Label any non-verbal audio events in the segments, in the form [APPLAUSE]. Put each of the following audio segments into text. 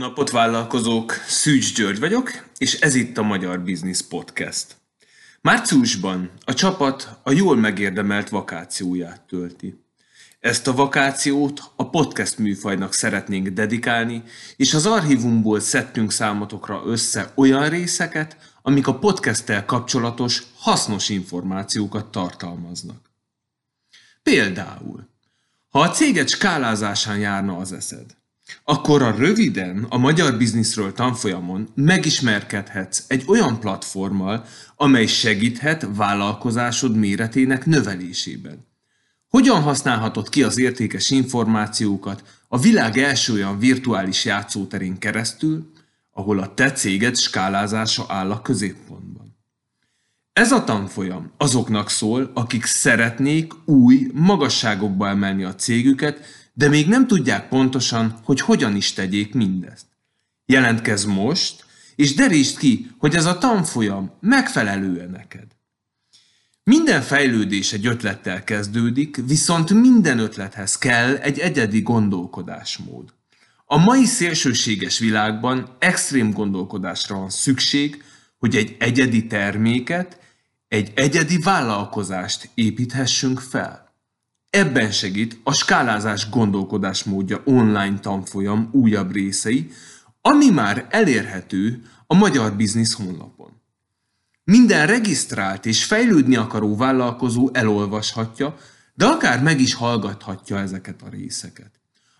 napot vállalkozók, Szűcs György vagyok, és ez itt a Magyar Business Podcast. Márciusban a csapat a jól megérdemelt vakációját tölti. Ezt a vakációt a podcast műfajnak szeretnénk dedikálni, és az archívumból szedtünk számotokra össze olyan részeket, amik a podcasttel kapcsolatos hasznos információkat tartalmaznak. Például, ha a céget skálázásán járna az eszed, akkor a röviden a magyar bizniszről tanfolyamon megismerkedhetsz egy olyan platformmal, amely segíthet vállalkozásod méretének növelésében. Hogyan használhatod ki az értékes információkat a világ első olyan virtuális játszóterén keresztül, ahol a te céged skálázása áll a középpontban. Ez a tanfolyam azoknak szól, akik szeretnék új magasságokba emelni a cégüket, de még nem tudják pontosan, hogy hogyan is tegyék mindezt. Jelentkezz most, és derítsd ki, hogy ez a tanfolyam megfelelő neked. Minden fejlődés egy ötlettel kezdődik, viszont minden ötlethez kell egy egyedi gondolkodásmód. A mai szélsőséges világban extrém gondolkodásra van szükség, hogy egy egyedi terméket, egy egyedi vállalkozást építhessünk fel. Ebben segít a skálázás gondolkodásmódja online tanfolyam újabb részei, ami már elérhető a Magyar Biznisz honlapon. Minden regisztrált és fejlődni akaró vállalkozó elolvashatja, de akár meg is hallgathatja ezeket a részeket.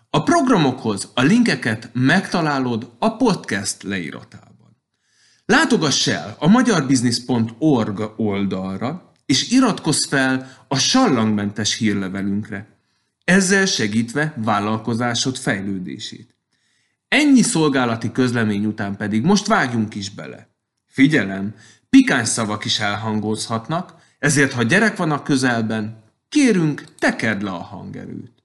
A programokhoz a linkeket megtalálod a podcast leíratában. Látogass el a magyarbusiness.org oldalra, és iratkozz fel a sallangmentes hírlevelünkre, ezzel segítve vállalkozásod fejlődését. Ennyi szolgálati közlemény után pedig most vágjunk is bele. Figyelem, pikáns szavak is elhangozhatnak, ezért ha gyerek van a közelben, kérünk, tekerd le a hangerőt.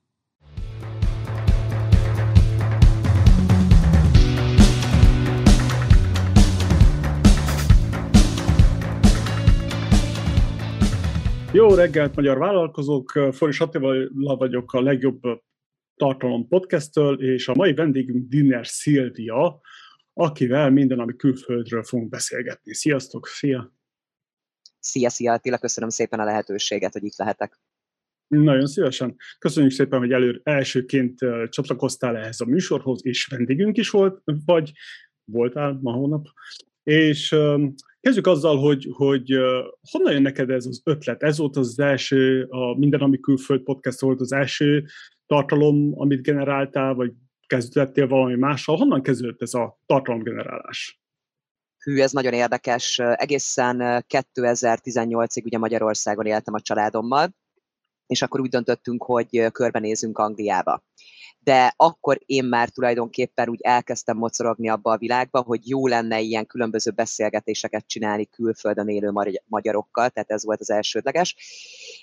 Jó reggelt, magyar vállalkozók! Foris Attila vagyok a legjobb tartalom podcasttől, és a mai vendégünk Dinner Szilvia, akivel minden, ami külföldről fogunk beszélgetni. Sziasztok, szia! Szia, szia Attila, köszönöm szépen a lehetőséget, hogy itt lehetek. Nagyon szívesen. Köszönjük szépen, hogy elő, elsőként csatlakoztál ehhez a műsorhoz, és vendégünk is volt, vagy voltál ma hónap. És Kezdjük azzal, hogy, hogy honnan jön neked ez az ötlet? Ez volt az első, a Minden, ami külföld podcast volt az első tartalom, amit generáltál, vagy kezdettél valami mással. Honnan kezdődött ez a tartalomgenerálás? Hű, ez nagyon érdekes. Egészen 2018-ig ugye Magyarországon éltem a családommal, és akkor úgy döntöttünk, hogy körbenézünk Angliába de akkor én már tulajdonképpen úgy elkezdtem mocorogni abba a világba, hogy jó lenne ilyen különböző beszélgetéseket csinálni külföldön élő magyarokkal, tehát ez volt az elsődleges.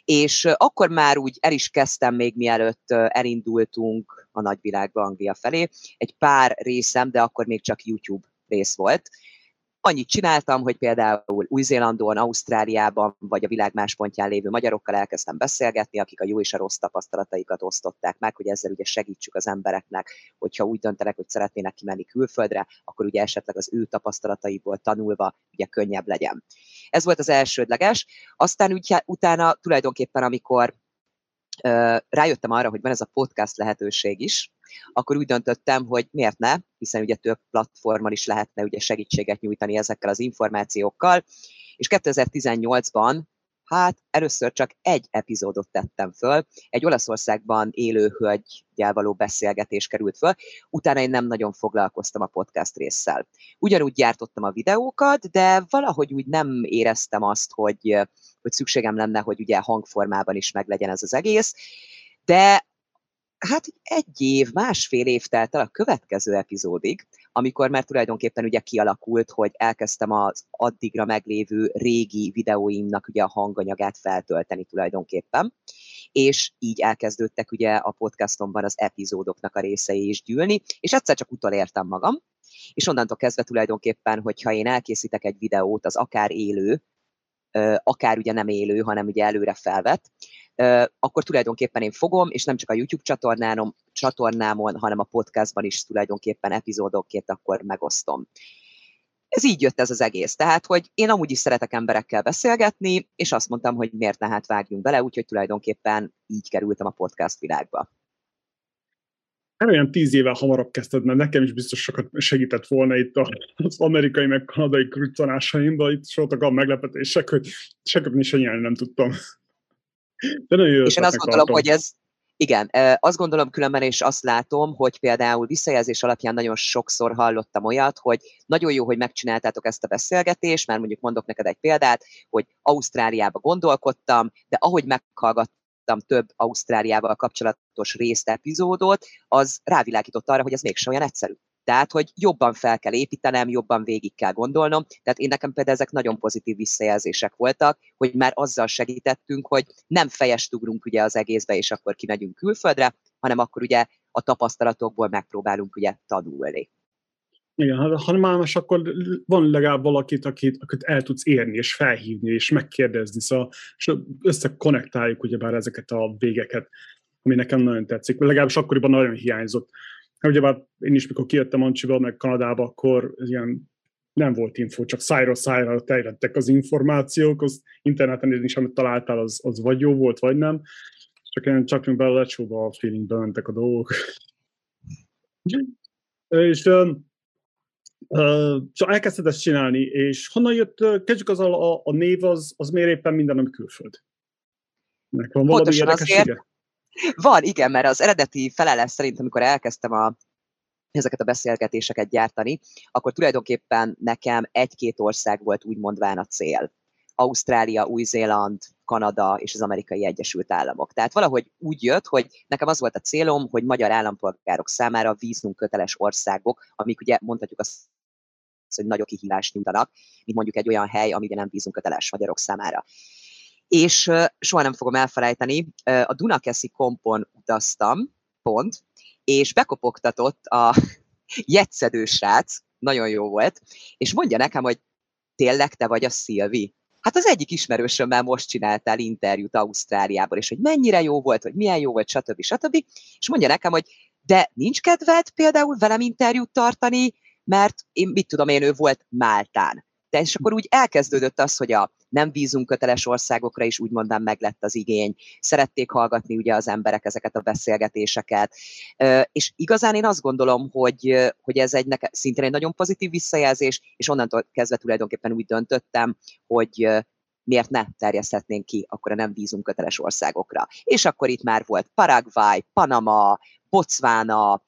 És akkor már úgy el is kezdtem még mielőtt elindultunk a nagyvilágba Anglia felé. Egy pár részem, de akkor még csak YouTube rész volt annyit csináltam, hogy például Új-Zélandon, Ausztráliában, vagy a világ más pontján lévő magyarokkal elkezdtem beszélgetni, akik a jó és a rossz tapasztalataikat osztották meg, hogy ezzel ugye segítsük az embereknek, hogyha úgy döntenek, hogy szeretnének kimenni külföldre, akkor ugye esetleg az ő tapasztalataiból tanulva ugye könnyebb legyen. Ez volt az elsődleges. Aztán úgy, utána tulajdonképpen, amikor rájöttem arra, hogy van ez a podcast lehetőség is, akkor úgy döntöttem, hogy miért ne, hiszen ugye több platformon is lehetne ugye segítséget nyújtani ezekkel az információkkal, és 2018-ban Hát először csak egy epizódot tettem föl, egy Olaszországban élő hölgyel való beszélgetés került föl, utána én nem nagyon foglalkoztam a podcast résszel. Ugyanúgy gyártottam a videókat, de valahogy úgy nem éreztem azt, hogy, hogy szükségem lenne, hogy ugye hangformában is meglegyen ez az egész, de hát egy év, másfél év telt el a következő epizódig, amikor már tulajdonképpen ugye kialakult, hogy elkezdtem az addigra meglévő régi videóimnak ugye a hanganyagát feltölteni tulajdonképpen, és így elkezdődtek ugye a podcastomban az epizódoknak a részei is gyűlni, és egyszer csak utolértem magam, és onnantól kezdve tulajdonképpen, hogyha én elkészítek egy videót, az akár élő, akár ugye nem élő, hanem ugye előre felvett, akkor tulajdonképpen én fogom, és nem csak a YouTube csatornánom, csatornámon, hanem a podcastban is tulajdonképpen epizódokként akkor megosztom. Ez így jött ez az egész. Tehát, hogy én amúgy is szeretek emberekkel beszélgetni, és azt mondtam, hogy miért ne hát vágjunk bele, úgyhogy tulajdonképpen így kerültem a podcast világba. Olyan tíz éve hamarabb kezdted, mert nekem is biztos sokat segített volna itt az amerikai meg kanadai kruccanásaimban, itt voltak a meglepetések, hogy seköpni se nyelni nem tudtam. De nagyon és én azt gondolom, hogy ez, igen, azt gondolom különben, és azt látom, hogy például visszajelzés alapján nagyon sokszor hallottam olyat, hogy nagyon jó, hogy megcsináltátok ezt a beszélgetést, mert mondjuk mondok neked egy példát, hogy Ausztráliába gondolkodtam, de ahogy meghallgattam több Ausztráliával kapcsolatos részt, epizódot, az rávilágított arra, hogy ez mégsem olyan egyszerű. Tehát, hogy jobban fel kell építenem, jobban végig kell gondolnom. Tehát én nekem például ezek nagyon pozitív visszajelzések voltak, hogy már azzal segítettünk, hogy nem fejest ugrunk ugye az egészbe, és akkor kimegyünk külföldre, hanem akkor ugye a tapasztalatokból megpróbálunk ugye tanulni. Igen, hanem már most akkor van legalább valakit, akit, akit el tudsz érni, és felhívni, és megkérdezni, szóval és összekonnektáljuk ugyebár ezeket a végeket, ami nekem nagyon tetszik. Legalábbis akkoriban nagyon hiányzott. Ugye már én is, mikor kijöttem Ancsival, meg Kanadába, akkor ilyen nem volt info, csak szájra szájra terjedtek az információk, az interneten is, amit találtál, az, az vagy jó volt, vagy nem. Csak ilyen csak bele lecsóba a feelingbe mentek a dolgok. [LAUGHS] és uh, szóval elkezdted ezt csinálni, és honnan jött, kezdjük az a, a név, az, az miért éppen minden, ami külföld? Nek van valami Pontosan érdekessége? Azért, van, igen, mert az eredeti felelés szerint, amikor elkezdtem a, ezeket a beszélgetéseket gyártani, akkor tulajdonképpen nekem egy-két ország volt úgy mondván a cél. Ausztrália, Új-Zéland, Kanada és az Amerikai Egyesült Államok. Tehát valahogy úgy jött, hogy nekem az volt a célom, hogy magyar állampolgárok számára víznunk köteles országok, amik ugye mondhatjuk azt, hogy nagyobb kihívást nyújtanak, mint mondjuk egy olyan hely, ami nem vízunk köteles magyarok számára és soha nem fogom elfelejteni, a Dunakeszi kompon utaztam, pont, és bekopogtatott a [LAUGHS] jetszedő srác, nagyon jó volt, és mondja nekem, hogy tényleg te vagy a Szilvi? Hát az egyik ismerősömmel most csináltál interjút Ausztráliából, és hogy mennyire jó volt, hogy milyen jó volt, stb. stb. És mondja nekem, hogy de nincs kedved például velem interjút tartani, mert én mit tudom én, ő volt Máltán. De és akkor úgy elkezdődött az, hogy a nem vízumköteles országokra is úgymond meglett az igény. Szerették hallgatni ugye az emberek ezeket a beszélgetéseket. És igazán én azt gondolom, hogy, hogy ez egy neke, szintén egy nagyon pozitív visszajelzés, és onnantól kezdve tulajdonképpen úgy döntöttem, hogy miért ne terjeszthetnénk ki akkor a nem vízumköteles országokra. És akkor itt már volt Paraguay, Panama, Botswana,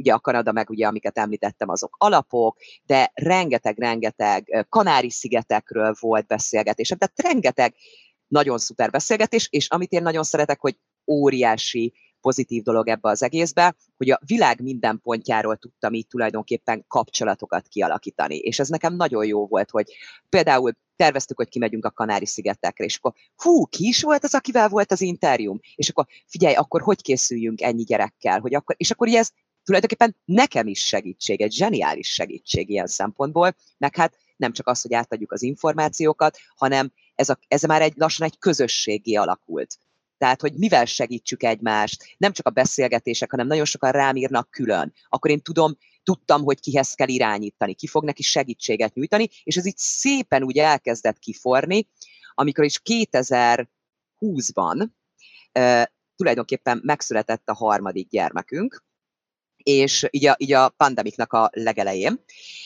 ugye a Kanada, meg ugye amiket említettem, azok alapok, de rengeteg-rengeteg Kanári-szigetekről volt beszélgetés, tehát rengeteg nagyon szuper beszélgetés, és amit én nagyon szeretek, hogy óriási pozitív dolog ebbe az egészbe, hogy a világ minden pontjáról tudtam így tulajdonképpen kapcsolatokat kialakítani. És ez nekem nagyon jó volt, hogy például terveztük, hogy kimegyünk a Kanári-szigetekre, és akkor hú, ki is volt az, akivel volt az interjúm? És akkor figyelj, akkor hogy készüljünk ennyi gyerekkel? Hogy akkor, és akkor ez tulajdonképpen nekem is segítség, egy zseniális segítség ilyen szempontból, meg hát nem csak az, hogy átadjuk az információkat, hanem ez, a, ez már egy lassan egy közösségé alakult. Tehát, hogy mivel segítsük egymást, nem csak a beszélgetések, hanem nagyon sokan rám írnak külön. Akkor én tudom, tudtam, hogy kihez kell irányítani, ki fog neki segítséget nyújtani, és ez itt szépen úgy elkezdett kiforni, amikor is 2020-ban uh, tulajdonképpen megszületett a harmadik gyermekünk, és így a, így a pandemiknak a legelején.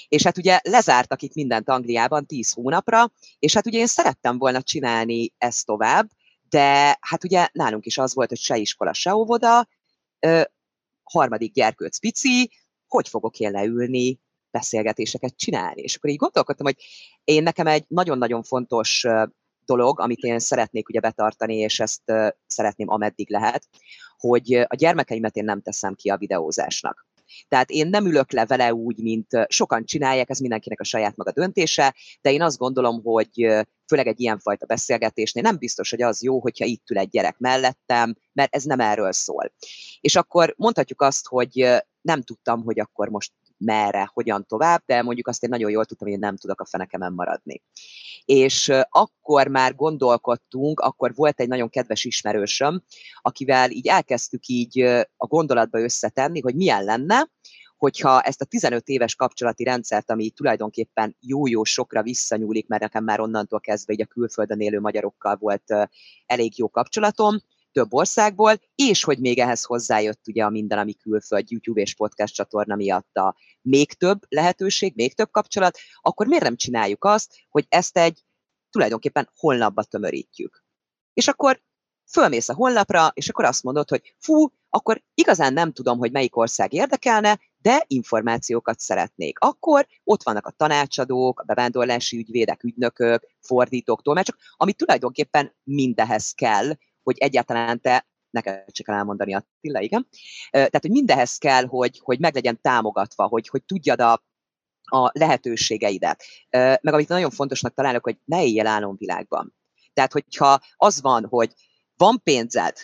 És hát ugye lezártak itt mindent Angliában 10 hónapra, és hát ugye én szerettem volna csinálni ezt tovább, de hát ugye nálunk is az volt, hogy se iskola, se óvoda, ö, harmadik gyerkőc pici, hogy fogok én leülni, beszélgetéseket csinálni. És akkor így gondolkodtam, hogy én nekem egy nagyon-nagyon fontos dolog, amit én szeretnék ugye betartani, és ezt szeretném ameddig lehet, hogy a gyermekeimet én nem teszem ki a videózásnak. Tehát én nem ülök le vele úgy, mint sokan csinálják, ez mindenkinek a saját maga döntése, de én azt gondolom, hogy főleg egy ilyenfajta beszélgetésnél nem biztos, hogy az jó, hogyha itt ül egy gyerek mellettem, mert ez nem erről szól. És akkor mondhatjuk azt, hogy nem tudtam, hogy akkor most merre, hogyan tovább, de mondjuk azt én nagyon jól tudtam, hogy én nem tudok a fenekemen maradni. És akkor már gondolkodtunk, akkor volt egy nagyon kedves ismerősöm, akivel így elkezdtük így a gondolatba összetenni, hogy milyen lenne, hogyha ezt a 15 éves kapcsolati rendszert, ami tulajdonképpen jó-jó sokra visszanyúlik, mert nekem már onnantól kezdve így a külföldön élő magyarokkal volt elég jó kapcsolatom, több országból, és hogy még ehhez hozzájött ugye a minden, ami külföld, YouTube és podcast csatorna miatt a még több lehetőség, még több kapcsolat, akkor miért nem csináljuk azt, hogy ezt egy tulajdonképpen holnapba tömörítjük. És akkor fölmész a honlapra, és akkor azt mondod, hogy fú, akkor igazán nem tudom, hogy melyik ország érdekelne, de információkat szeretnék. Akkor ott vannak a tanácsadók, a bevándorlási ügyvédek, ügynökök, fordítók, tolmácsok, ami tulajdonképpen mindehez kell, hogy egyáltalán te neked csak kell elmondani Attila, igen. Tehát, hogy mindehez kell, hogy, hogy meg legyen támogatva, hogy, hogy tudjad a, a lehetőségeidet. Meg amit nagyon fontosnak találok, hogy ne éljél álomvilágban. Tehát, hogyha az van, hogy van pénzed,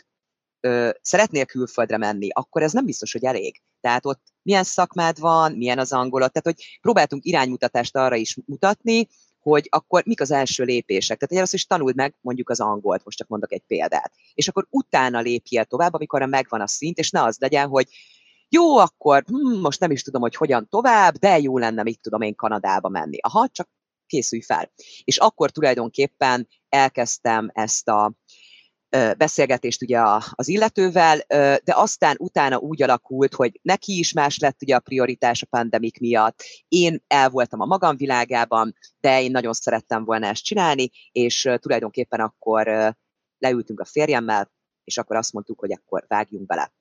szeretnél külföldre menni, akkor ez nem biztos, hogy elég. Tehát ott milyen szakmád van, milyen az angolat, tehát hogy próbáltunk iránymutatást arra is mutatni, hogy akkor mik az első lépések. Tehát először is tanuld meg mondjuk az angolt, most csak mondok egy példát. És akkor utána lépjél tovább, amikor megvan a szint, és ne az legyen, hogy jó, akkor hm, most nem is tudom, hogy hogyan tovább, de jó lenne, mit tudom én Kanadába menni. Aha, csak készülj fel. És akkor tulajdonképpen elkezdtem ezt a beszélgetést ugye az illetővel, de aztán utána úgy alakult, hogy neki is más lett ugye a prioritás a pandemik miatt. Én el voltam a magam világában, de én nagyon szerettem volna ezt csinálni, és tulajdonképpen akkor leültünk a férjemmel, és akkor azt mondtuk, hogy akkor vágjunk bele.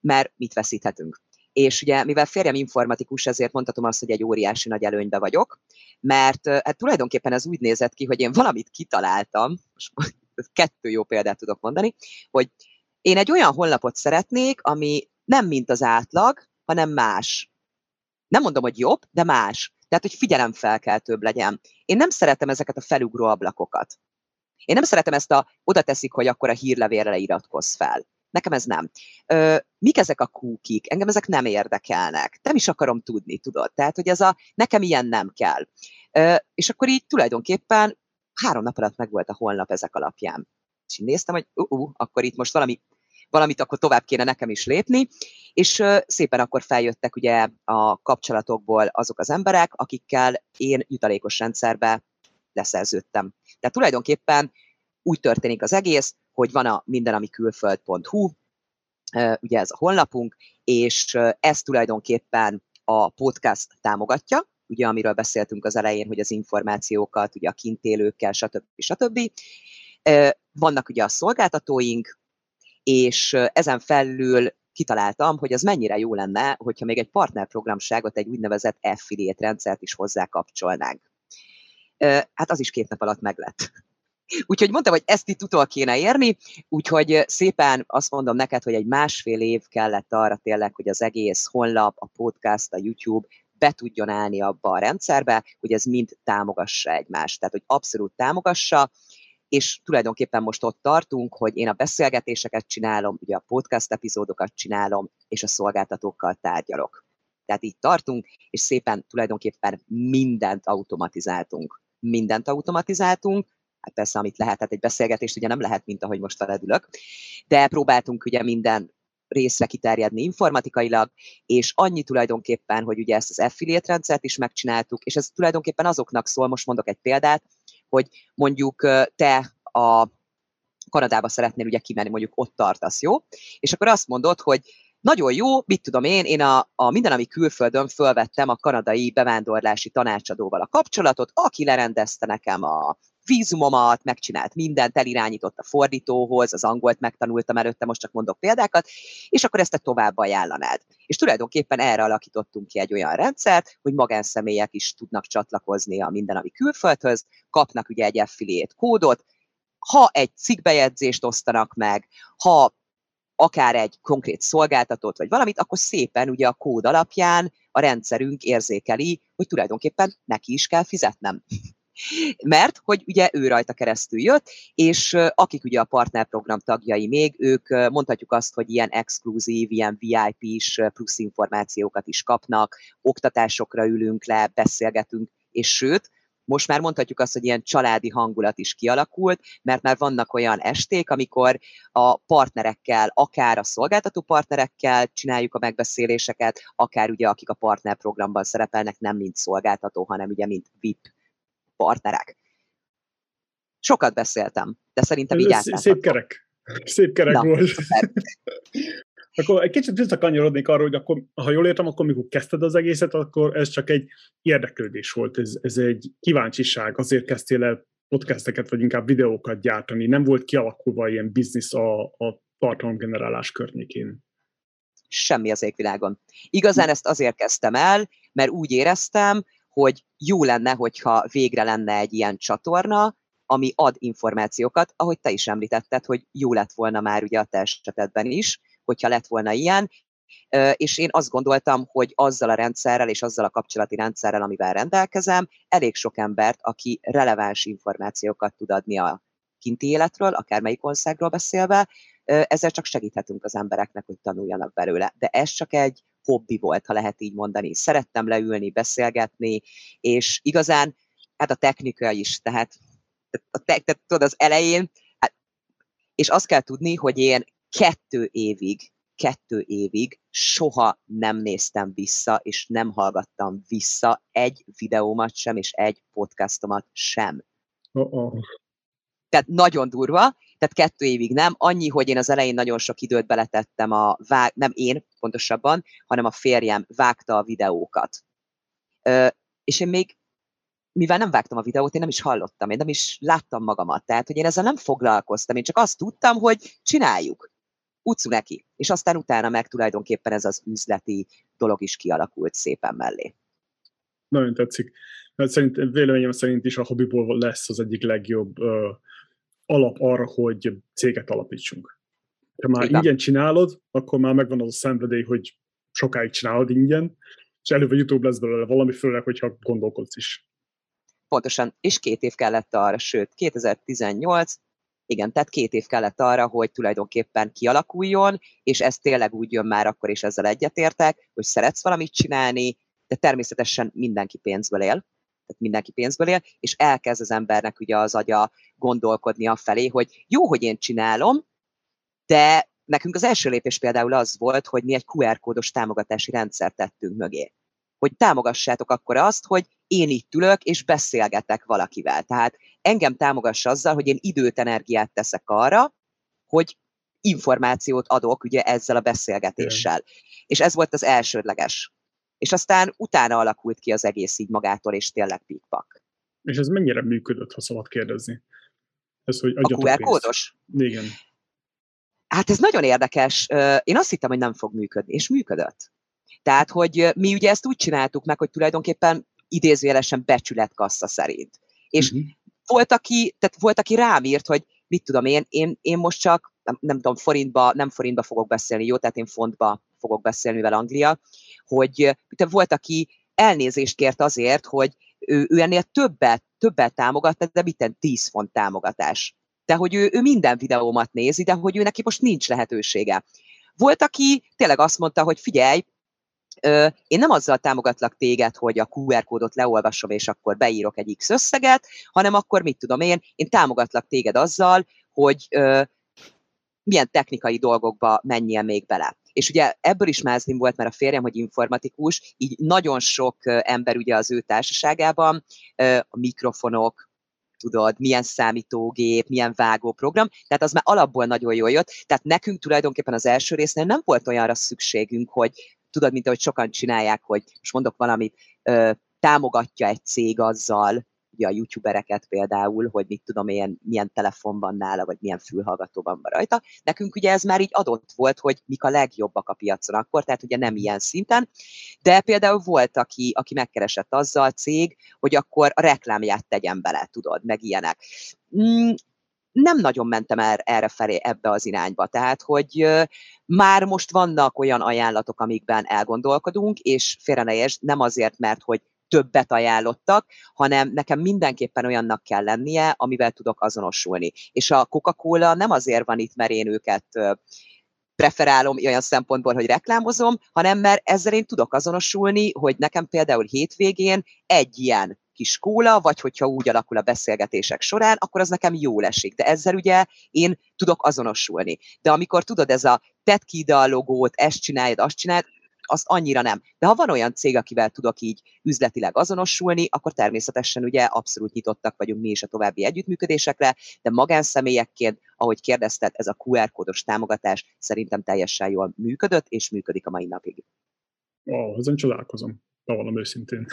Mert mit veszíthetünk? És ugye, mivel férjem informatikus, ezért mondhatom azt, hogy egy óriási nagy előnybe vagyok, mert hát tulajdonképpen ez úgy nézett ki, hogy én valamit kitaláltam, most kettő jó példát tudok mondani, hogy én egy olyan honlapot szeretnék, ami nem mint az átlag, hanem más. Nem mondom, hogy jobb, de más. Tehát, hogy figyelemfelkeltőbb legyen. Én nem szeretem ezeket a felugró ablakokat. Én nem szeretem ezt a, oda teszik, hogy akkor a hírlevélre iratkozz fel. Nekem ez nem. Ö, mik ezek a kúkik? Engem ezek nem érdekelnek. Nem is akarom tudni, tudod? Tehát, hogy ez a, nekem ilyen nem kell. Ö, és akkor így tulajdonképpen három nap alatt megvolt a holnap ezek alapján. És én néztem, hogy uh, uh, akkor itt most valami, valamit akkor tovább kéne nekem is lépni, és uh, szépen akkor feljöttek ugye a kapcsolatokból azok az emberek, akikkel én jutalékos rendszerbe leszerződtem. Tehát tulajdonképpen úgy történik az egész, hogy van a mindenamikülföld.hu, ugye ez a honlapunk, és ez tulajdonképpen a podcast támogatja, ugye amiről beszéltünk az elején, hogy az információkat, ugye a kintélőkkel, stb. stb. Vannak ugye a szolgáltatóink, és ezen felül kitaláltam, hogy az mennyire jó lenne, hogyha még egy partnerprogramságot, egy úgynevezett affiliate rendszert is hozzá kapcsolnánk. Hát az is két nap alatt meglett. [LAUGHS] Úgyhogy mondtam, hogy ezt itt utol kéne érni, úgyhogy szépen azt mondom neked, hogy egy másfél év kellett arra tényleg, hogy az egész honlap, a podcast, a YouTube be tudjon állni abba a rendszerbe, hogy ez mind támogassa egymást. Tehát, hogy abszolút támogassa, és tulajdonképpen most ott tartunk, hogy én a beszélgetéseket csinálom, ugye a podcast epizódokat csinálom, és a szolgáltatókkal tárgyalok. Tehát így tartunk, és szépen tulajdonképpen mindent automatizáltunk. Mindent automatizáltunk, hát persze, amit lehet, hát egy beszélgetést ugye nem lehet, mint ahogy most veled ülök, de próbáltunk ugye minden részre kiterjedni informatikailag, és annyi tulajdonképpen, hogy ugye ezt az affiliate rendszert is megcsináltuk, és ez tulajdonképpen azoknak szól, most mondok egy példát, hogy mondjuk te a Kanadába szeretnél ugye kimenni, mondjuk ott tartasz, jó? És akkor azt mondod, hogy nagyon jó, mit tudom én, én a, a minden, ami külföldön fölvettem a kanadai bevándorlási tanácsadóval a kapcsolatot, aki lerendezte nekem a vízumomat, megcsinált mindent, elirányított a fordítóhoz, az angolt megtanultam előtte, most csak mondok példákat, és akkor ezt te tovább ajánlanád. És tulajdonképpen erre alakítottunk ki egy olyan rendszert, hogy magánszemélyek is tudnak csatlakozni a mindennapi külföldhöz, kapnak ugye egy affiliate kódot, ha egy cikkbejegyzést osztanak meg, ha akár egy konkrét szolgáltatót, vagy valamit, akkor szépen ugye a kód alapján a rendszerünk érzékeli, hogy tulajdonképpen neki is kell fizetnem. Mert, hogy ugye ő rajta keresztül jött, és akik ugye a partnerprogram tagjai még, ők mondhatjuk azt, hogy ilyen exkluzív, ilyen VIP-s plusz információkat is kapnak, oktatásokra ülünk le, beszélgetünk, és sőt, most már mondhatjuk azt, hogy ilyen családi hangulat is kialakult, mert már vannak olyan esték, amikor a partnerekkel, akár a szolgáltató partnerekkel csináljuk a megbeszéléseket, akár ugye akik a partnerprogramban szerepelnek, nem mint szolgáltató, hanem ugye mint VIP partnerek. Sokat beszéltem, de szerintem így Szép kerek. Szép kerek Na, volt. [LAUGHS] Akkor egy kicsit visszakanyarodnék arra, hogy akkor, ha jól értem, akkor mikor kezdted az egészet, akkor ez csak egy érdeklődés volt, ez, ez egy kíváncsiság, azért kezdtél el podcasteket, vagy inkább videókat gyártani, nem volt kialakulva ilyen biznisz a, a tartalomgenerálás környékén. Semmi az égvilágon. Igazán ezt azért kezdtem el, mert úgy éreztem, hogy jó lenne, hogyha végre lenne egy ilyen csatorna, ami ad információkat, ahogy te is említetted, hogy jó lett volna már ugye a te esetedben is, hogyha lett volna ilyen, és én azt gondoltam, hogy azzal a rendszerrel és azzal a kapcsolati rendszerrel, amivel rendelkezem, elég sok embert, aki releváns információkat tud adni a kinti életről, akármelyik országról beszélve, ezzel csak segíthetünk az embereknek, hogy tanuljanak belőle. De ez csak egy hobbi volt, ha lehet így mondani. Szerettem leülni, beszélgetni, és igazán, hát a technika is, tehát, a te, tehát tudod, az elején, hát, és azt kell tudni, hogy én kettő évig, kettő évig soha nem néztem vissza, és nem hallgattam vissza egy videómat sem, és egy podcastomat sem. Uh-oh. Tehát nagyon durva, tehát kettő évig nem, annyi, hogy én az elején nagyon sok időt beletettem a vág, nem én pontosabban, hanem a férjem vágta a videókat. Ö, és én még, mivel nem vágtam a videót, én nem is hallottam, én nem is láttam magamat, tehát hogy én ezzel nem foglalkoztam, én csak azt tudtam, hogy csináljuk utcu neki. És aztán utána meg tulajdonképpen ez az üzleti dolog is kialakult szépen mellé. Nagyon tetszik. Mert szerint, véleményem szerint is a hobbiból lesz az egyik legjobb uh, alap arra, hogy céget alapítsunk. Ha már Igen. ingyen csinálod, akkor már megvan az a szenvedély, hogy sokáig csinálod ingyen, és előbb vagy utóbb lesz belőle valami, főleg, hogyha gondolkodsz is. Pontosan, és két év kellett arra, sőt, 2018 igen, tehát két év kellett arra, hogy tulajdonképpen kialakuljon, és ez tényleg úgy jön már akkor is ezzel egyetértek, hogy szeretsz valamit csinálni, de természetesen mindenki pénzből él, tehát mindenki pénzből él, és elkezd az embernek ugye az agya gondolkodni a felé, hogy jó, hogy én csinálom, de nekünk az első lépés például az volt, hogy mi egy QR kódos támogatási rendszert tettünk mögé. Hogy támogassátok akkor azt, hogy én itt ülök és beszélgetek valakivel. Tehát engem támogass azzal, hogy én időt, energiát teszek arra, hogy információt adok ugye ezzel a beszélgetéssel. Igen. És ez volt az elsődleges. És aztán utána alakult ki az egész így magától, és tényleg pikpak. És ez mennyire működött, ha szabad kérdezni? Ez, hogy a QR kódos? Igen. Hát ez nagyon érdekes. Én azt hittem, hogy nem fog működni, és működött. Tehát, hogy mi ugye ezt úgy csináltuk meg, hogy tulajdonképpen idézőjelesen becsületkassa szerint. És uh-huh volt, aki, tehát volt, aki rám írt, hogy mit tudom én, én, én most csak, nem, nem tudom, forintba, nem forintba fogok beszélni, jó, tehát én fontba fogok beszélni, mivel Anglia, hogy volt, aki elnézést kért azért, hogy ő, ő ennél többet, többet támogat, de miten 10 font támogatás. De hogy ő, ő minden videómat nézi, de hogy ő neki most nincs lehetősége. Volt, aki tényleg azt mondta, hogy figyelj, én nem azzal támogatlak téged, hogy a QR kódot leolvasom, és akkor beírok egy X összeget, hanem akkor mit tudom én, én támogatlak téged azzal, hogy milyen technikai dolgokba menjél még bele. És ugye ebből is mázlim volt, mert a férjem, hogy informatikus, így nagyon sok ember ugye az ő társaságában, a mikrofonok, tudod, milyen számítógép, milyen vágóprogram, tehát az már alapból nagyon jól jött, tehát nekünk tulajdonképpen az első résznél nem volt olyanra szükségünk, hogy tudod, mint ahogy sokan csinálják, hogy most mondok valamit, támogatja egy cég azzal, ugye a youtubereket például, hogy mit tudom én, milyen telefon van nála, vagy milyen fülhallgatóban van rajta. Nekünk ugye ez már így adott volt, hogy mik a legjobbak a piacon akkor, tehát ugye nem ilyen szinten, de például volt, aki, aki megkeresett azzal cég, hogy akkor a reklámját tegyen bele, tudod, meg ilyenek. Mm, nem nagyon mentem el erre felé ebbe az irányba. Tehát, hogy már most vannak olyan ajánlatok, amikben elgondolkodunk, és félre ne értsd, nem azért, mert hogy többet ajánlottak, hanem nekem mindenképpen olyannak kell lennie, amivel tudok azonosulni. És a Coca-Cola nem azért van itt, mert én őket preferálom olyan szempontból, hogy reklámozom, hanem mert ezzel én tudok azonosulni, hogy nekem például hétvégén egy ilyen kis kóla, vagy hogyha úgy alakul a beszélgetések során, akkor az nekem jó esik. De ezzel ugye én tudok azonosulni. De amikor tudod, ez a tedd ki ide a logót, ezt csináljad, azt csináljad, az annyira nem. De ha van olyan cég, akivel tudok így üzletileg azonosulni, akkor természetesen ugye abszolút nyitottak vagyunk mi is a további együttműködésekre, de magánszemélyekként, ahogy kérdezted, ez a QR kódos támogatás szerintem teljesen jól működött, és működik a mai napig. Ó, ezen csodálkozom, bevallom őszintén.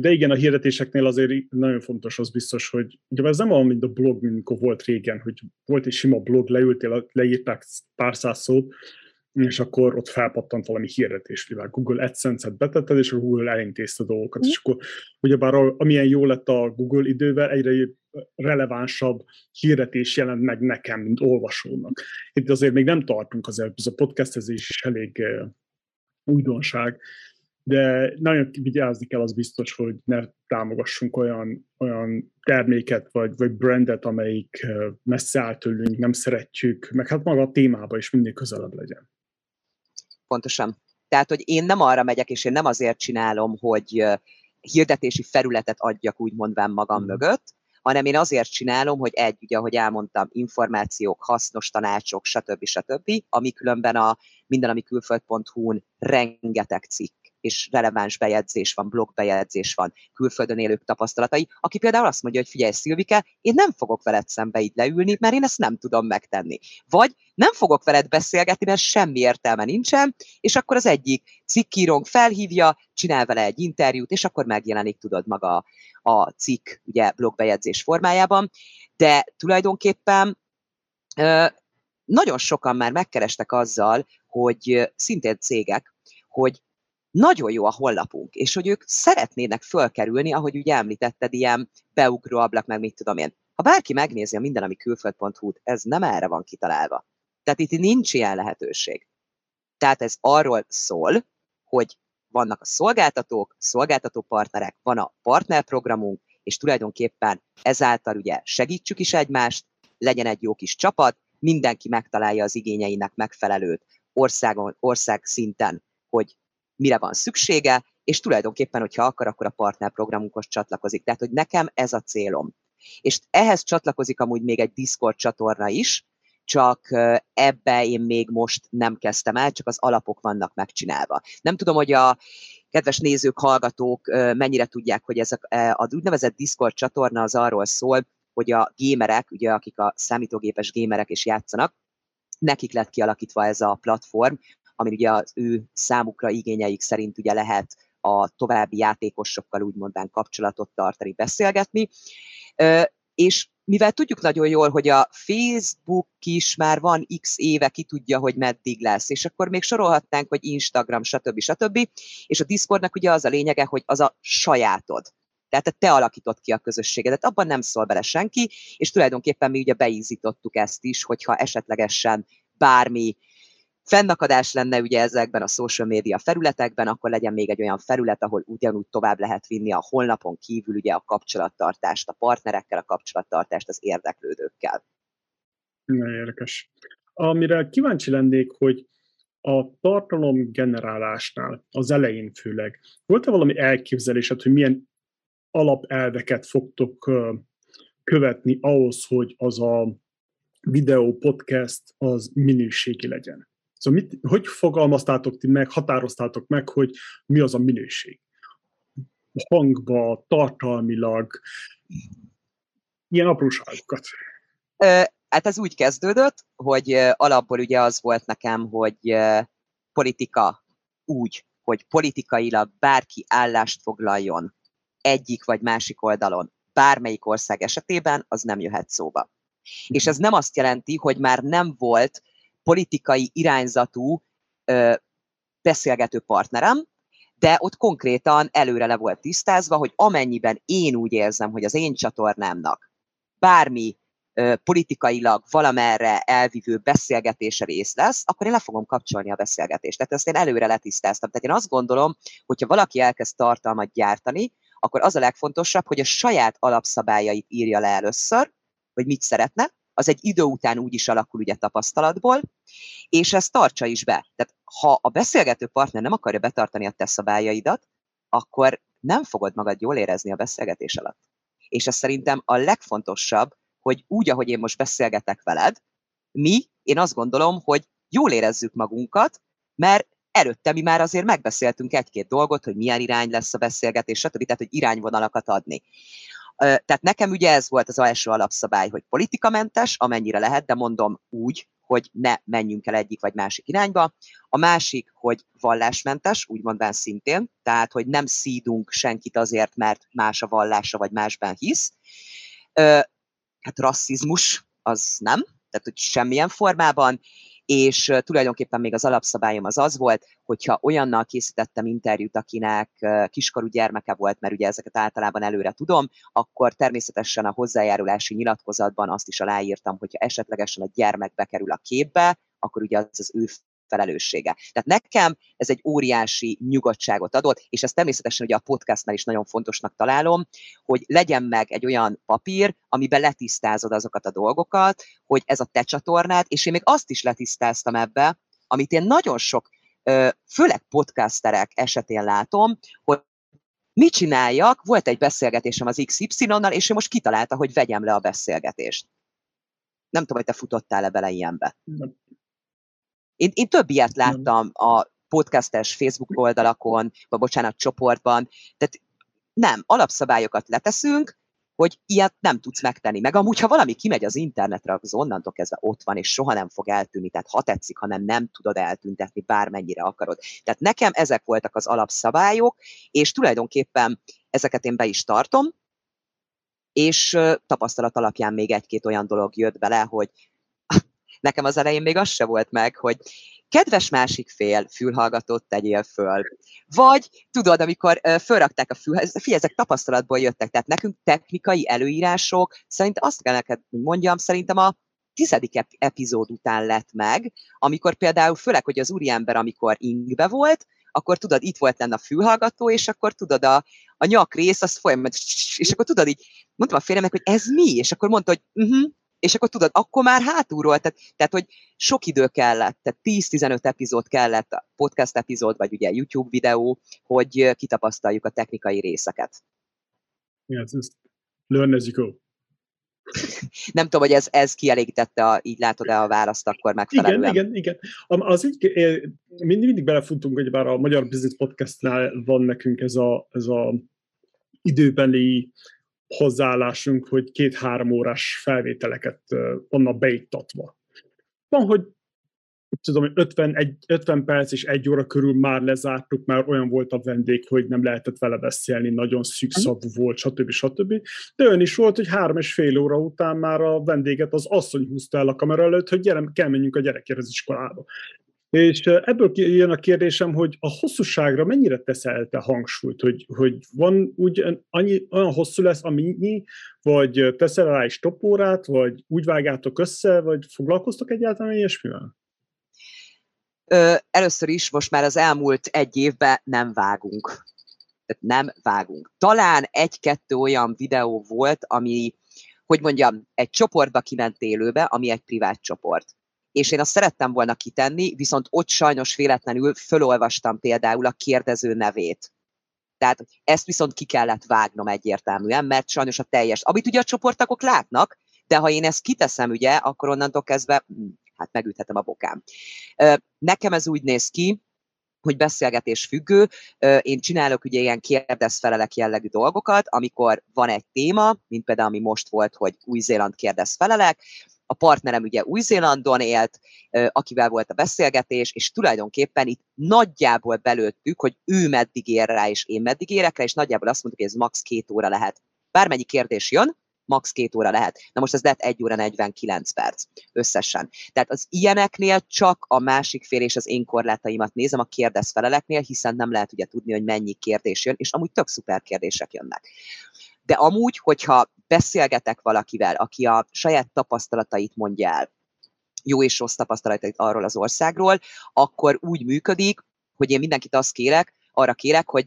De igen, a hirdetéseknél azért nagyon fontos az biztos, hogy ugye ez nem olyan, mint a blog, mint amikor volt régen, hogy volt egy sima blog, leültél, leírták pár száz szót, és akkor ott felpattant valami hirdetésvilág. Google AdSense-et betetted, és a Google elintézte dolgokat. Mm. És akkor ugyebár amilyen jó lett a Google idővel, egyre relevánsabb hirdetés jelent meg nekem, mint olvasónak. Itt azért még nem tartunk, azért ez a podcastezés is elég újdonság, de nagyon vigyázni kell, az biztos, hogy ne támogassunk olyan, olyan terméket, vagy, vagy brandet, amelyik messze áll tőlünk, nem szeretjük, meg hát maga a témába is mindig közelebb legyen. Pontosan. Tehát, hogy én nem arra megyek, és én nem azért csinálom, hogy hirdetési felületet adjak úgy mondván magam mm. mögött, hanem én azért csinálom, hogy egy, ugye, ahogy elmondtam, információk, hasznos tanácsok, stb. stb., ami különben a mindenami külföld.hu-n rengeteg cikk és releváns bejegyzés van, blogbejegyzés van, külföldön élők tapasztalatai, aki például azt mondja, hogy figyelj Szilvike, én nem fogok veled szembe így leülni, mert én ezt nem tudom megtenni. Vagy nem fogok veled beszélgetni, mert semmi értelme nincsen, és akkor az egyik cikkírónk felhívja, csinál vele egy interjút, és akkor megjelenik, tudod, maga a cikk, ugye blogbejegyzés formájában, de tulajdonképpen nagyon sokan már megkerestek azzal, hogy szintén cégek, hogy nagyon jó a honlapunk, és hogy ők szeretnének fölkerülni, ahogy ugye említetted, ilyen beugró ablak, meg mit tudom én. Ha bárki megnézi a minden, ami külföld.hu-t, ez nem erre van kitalálva. Tehát itt nincs ilyen lehetőség. Tehát ez arról szól, hogy vannak a szolgáltatók, szolgáltató partnerek, van a partnerprogramunk, és tulajdonképpen ezáltal ugye segítsük is egymást, legyen egy jó kis csapat, mindenki megtalálja az igényeinek megfelelőt országon, ország szinten, hogy mire van szüksége, és tulajdonképpen, hogyha akar, akkor a partnerprogramunkhoz csatlakozik. Tehát, hogy nekem ez a célom. És ehhez csatlakozik amúgy még egy Discord csatorna is, csak ebbe én még most nem kezdtem el, csak az alapok vannak megcsinálva. Nem tudom, hogy a kedves nézők, hallgatók mennyire tudják, hogy ez a, e, a úgynevezett Discord csatorna az arról szól, hogy a gémerek, ugye akik a számítógépes gémerek és játszanak, nekik lett kialakítva ez a platform, ami ugye az ő számukra igényeik szerint ugye lehet a további játékosokkal úgymondán kapcsolatot tartani, beszélgetni. És mivel tudjuk nagyon jól, hogy a Facebook is már van x éve, ki tudja, hogy meddig lesz, és akkor még sorolhatnánk, hogy Instagram, stb. stb. És a Discordnak ugye az a lényege, hogy az a sajátod. Tehát te alakított ki a közösségedet, abban nem szól bele senki, és tulajdonképpen mi ugye beízítottuk ezt is, hogyha esetlegesen bármi fennakadás lenne ugye ezekben a social media felületekben, akkor legyen még egy olyan felület, ahol ugyanúgy tovább lehet vinni a honlapon kívül ugye a kapcsolattartást, a partnerekkel, a kapcsolattartást az érdeklődőkkel. Nagyon érdekes. Amire kíváncsi lennék, hogy a tartalom generálásnál, az elején főleg, volt-e valami elképzelésed, hogy milyen alapelveket fogtok követni ahhoz, hogy az a videó, podcast az minőségi legyen? Szóval mit, hogy fogalmaztátok ti meg, határoztátok meg, hogy mi az a minőség? Hangba, tartalmilag, ilyen apróságokat. Hát ez úgy kezdődött, hogy alapból ugye az volt nekem, hogy politika úgy, hogy politikailag bárki állást foglaljon egyik vagy másik oldalon, bármelyik ország esetében, az nem jöhet szóba. És ez nem azt jelenti, hogy már nem volt politikai irányzatú ö, beszélgető partnerem, de ott konkrétan előre le volt tisztázva, hogy amennyiben én úgy érzem, hogy az én csatornámnak bármi politikailag valamerre elvívő beszélgetése rész lesz, akkor én le fogom kapcsolni a beszélgetést. Tehát ezt én előre letisztáztam. Tehát én azt gondolom, hogyha valaki elkezd tartalmat gyártani, akkor az a legfontosabb, hogy a saját alapszabályait írja le először, hogy mit szeretne, az egy idő után úgy is alakul ugye tapasztalatból, és ezt tartsa is be. Tehát ha a beszélgető partner nem akarja betartani a te szabályaidat, akkor nem fogod magad jól érezni a beszélgetés alatt. És ez szerintem a legfontosabb, hogy úgy, ahogy én most beszélgetek veled, mi, én azt gondolom, hogy jól érezzük magunkat, mert előtte mi már azért megbeszéltünk egy-két dolgot, hogy milyen irány lesz a beszélgetés, stb. Tehát, hogy irányvonalakat adni. Tehát nekem ugye ez volt az első alapszabály, hogy politikamentes, amennyire lehet, de mondom úgy, hogy ne menjünk el egyik vagy másik irányba. A másik, hogy vallásmentes, úgy mondván szintén, tehát, hogy nem szídunk senkit azért, mert más a vallása, vagy másban hisz. Hát rasszizmus, az nem, tehát, hogy semmilyen formában, és tulajdonképpen még az alapszabályom az az volt, hogyha olyannal készítettem interjút, akinek kiskorú gyermeke volt, mert ugye ezeket általában előre tudom, akkor természetesen a hozzájárulási nyilatkozatban azt is aláírtam, hogyha esetlegesen a gyermek bekerül a képbe, akkor ugye az az ő felelőssége. Tehát nekem ez egy óriási nyugodtságot adott, és ezt természetesen ugye a podcastnál is nagyon fontosnak találom, hogy legyen meg egy olyan papír, amiben letisztázod azokat a dolgokat, hogy ez a te csatornád, és én még azt is letisztáztam ebbe, amit én nagyon sok, főleg podcasterek esetén látom, hogy mit csináljak, volt egy beszélgetésem az XY-nal, és ő most kitalálta, hogy vegyem le a beszélgetést. Nem tudom, hogy te futottál-e bele ilyenbe. Én, én több ilyet láttam a podcastes Facebook oldalakon, vagy bocsánat, csoportban. Tehát nem, alapszabályokat leteszünk, hogy ilyet nem tudsz megtenni. Meg amúgy, ha valami kimegy az internetre, az onnantól kezdve ott van, és soha nem fog eltűnni. Tehát ha tetszik, hanem nem tudod eltüntetni, bármennyire akarod. Tehát nekem ezek voltak az alapszabályok, és tulajdonképpen ezeket én be is tartom, és tapasztalat alapján még egy-két olyan dolog jött bele, hogy Nekem az elején még az se volt meg, hogy kedves másik fél, fülhallgatót tegyél föl. Vagy tudod, amikor fölrakták a fülhez, figyelj, ezek tapasztalatból jöttek, tehát nekünk technikai előírások, szerint azt kell neked, mondjam, szerintem a tizedik epizód után lett meg, amikor például, főleg, hogy az úriember, amikor ingbe volt, akkor tudod, itt volt lenne a fülhallgató, és akkor tudod, a, a nyak rész, az folyamat, és akkor tudod így, mondtam a férjemnek, hogy ez mi? És akkor mondta, hogy uh-huh, és akkor tudod, akkor már hátulról, tehát, tehát hogy sok idő kellett, tehát 10-15 epizód kellett, podcast epizód, vagy ugye YouTube videó, hogy kitapasztaljuk a technikai részeket. Yes, it's learn as you go. [LAUGHS] Nem tudom, hogy ez, ez kielégítette, a, így látod-e a választ akkor megfelelően. Igen, igen, igen. Az így, mindig, mindig belefutunk, hogy bár a Magyar Business Podcastnál van nekünk ez a, ez a időbeli hozzáállásunk, hogy két-három órás felvételeket onnan beiktatva. Van, hogy tudom, 50, egy, 50 perc és egy óra körül már lezártuk, már olyan volt a vendég, hogy nem lehetett vele beszélni, nagyon szűkszavú volt, stb. stb. De olyan is volt, hogy három és fél óra után már a vendéget az asszony húzta el a kamera előtt, hogy gyere, kell menjünk a gyerekért iskolába. És ebből jön a kérdésem, hogy a hosszúságra mennyire teszel te hangsúlyt, hogy, hogy van úgy annyi, olyan hosszú lesz, amennyi, vagy teszel rá is topórát, vagy úgy vágjátok össze, vagy foglalkoztok egyáltalán ilyesmivel? Először is most már az elmúlt egy évben nem vágunk. Tehát nem vágunk. Talán egy-kettő olyan videó volt, ami, hogy mondjam, egy csoportba kiment élőbe, ami egy privát csoport és én azt szerettem volna kitenni, viszont ott sajnos véletlenül fölolvastam például a kérdező nevét. Tehát ezt viszont ki kellett vágnom egyértelműen, mert sajnos a teljes, amit ugye a csoportokok látnak, de ha én ezt kiteszem, ugye, akkor onnantól kezdve, hm, hát megüthetem a bokám. Nekem ez úgy néz ki, hogy beszélgetés függő. Én csinálok ugye ilyen kérdez-felelek jellegű dolgokat, amikor van egy téma, mint például ami most volt, hogy Új-Zéland kérdez-felelek, a partnerem ugye Új-Zélandon élt, akivel volt a beszélgetés, és tulajdonképpen itt nagyjából belőttük, hogy ő meddig ér rá, és én meddig érek rá, és nagyjából azt mondtuk, hogy ez max. két óra lehet. Bármennyi kérdés jön, max. két óra lehet. Na most ez lett 1 óra 49 perc összesen. Tehát az ilyeneknél csak a másik fél és az én korlátaimat nézem a kérdezfeleleknél, hiszen nem lehet ugye tudni, hogy mennyi kérdés jön, és amúgy tök szuper kérdések jönnek. De amúgy, hogyha beszélgetek valakivel, aki a saját tapasztalatait mondja el, jó és rossz tapasztalatait arról az országról, akkor úgy működik, hogy én mindenkit azt kérek, arra kérek, hogy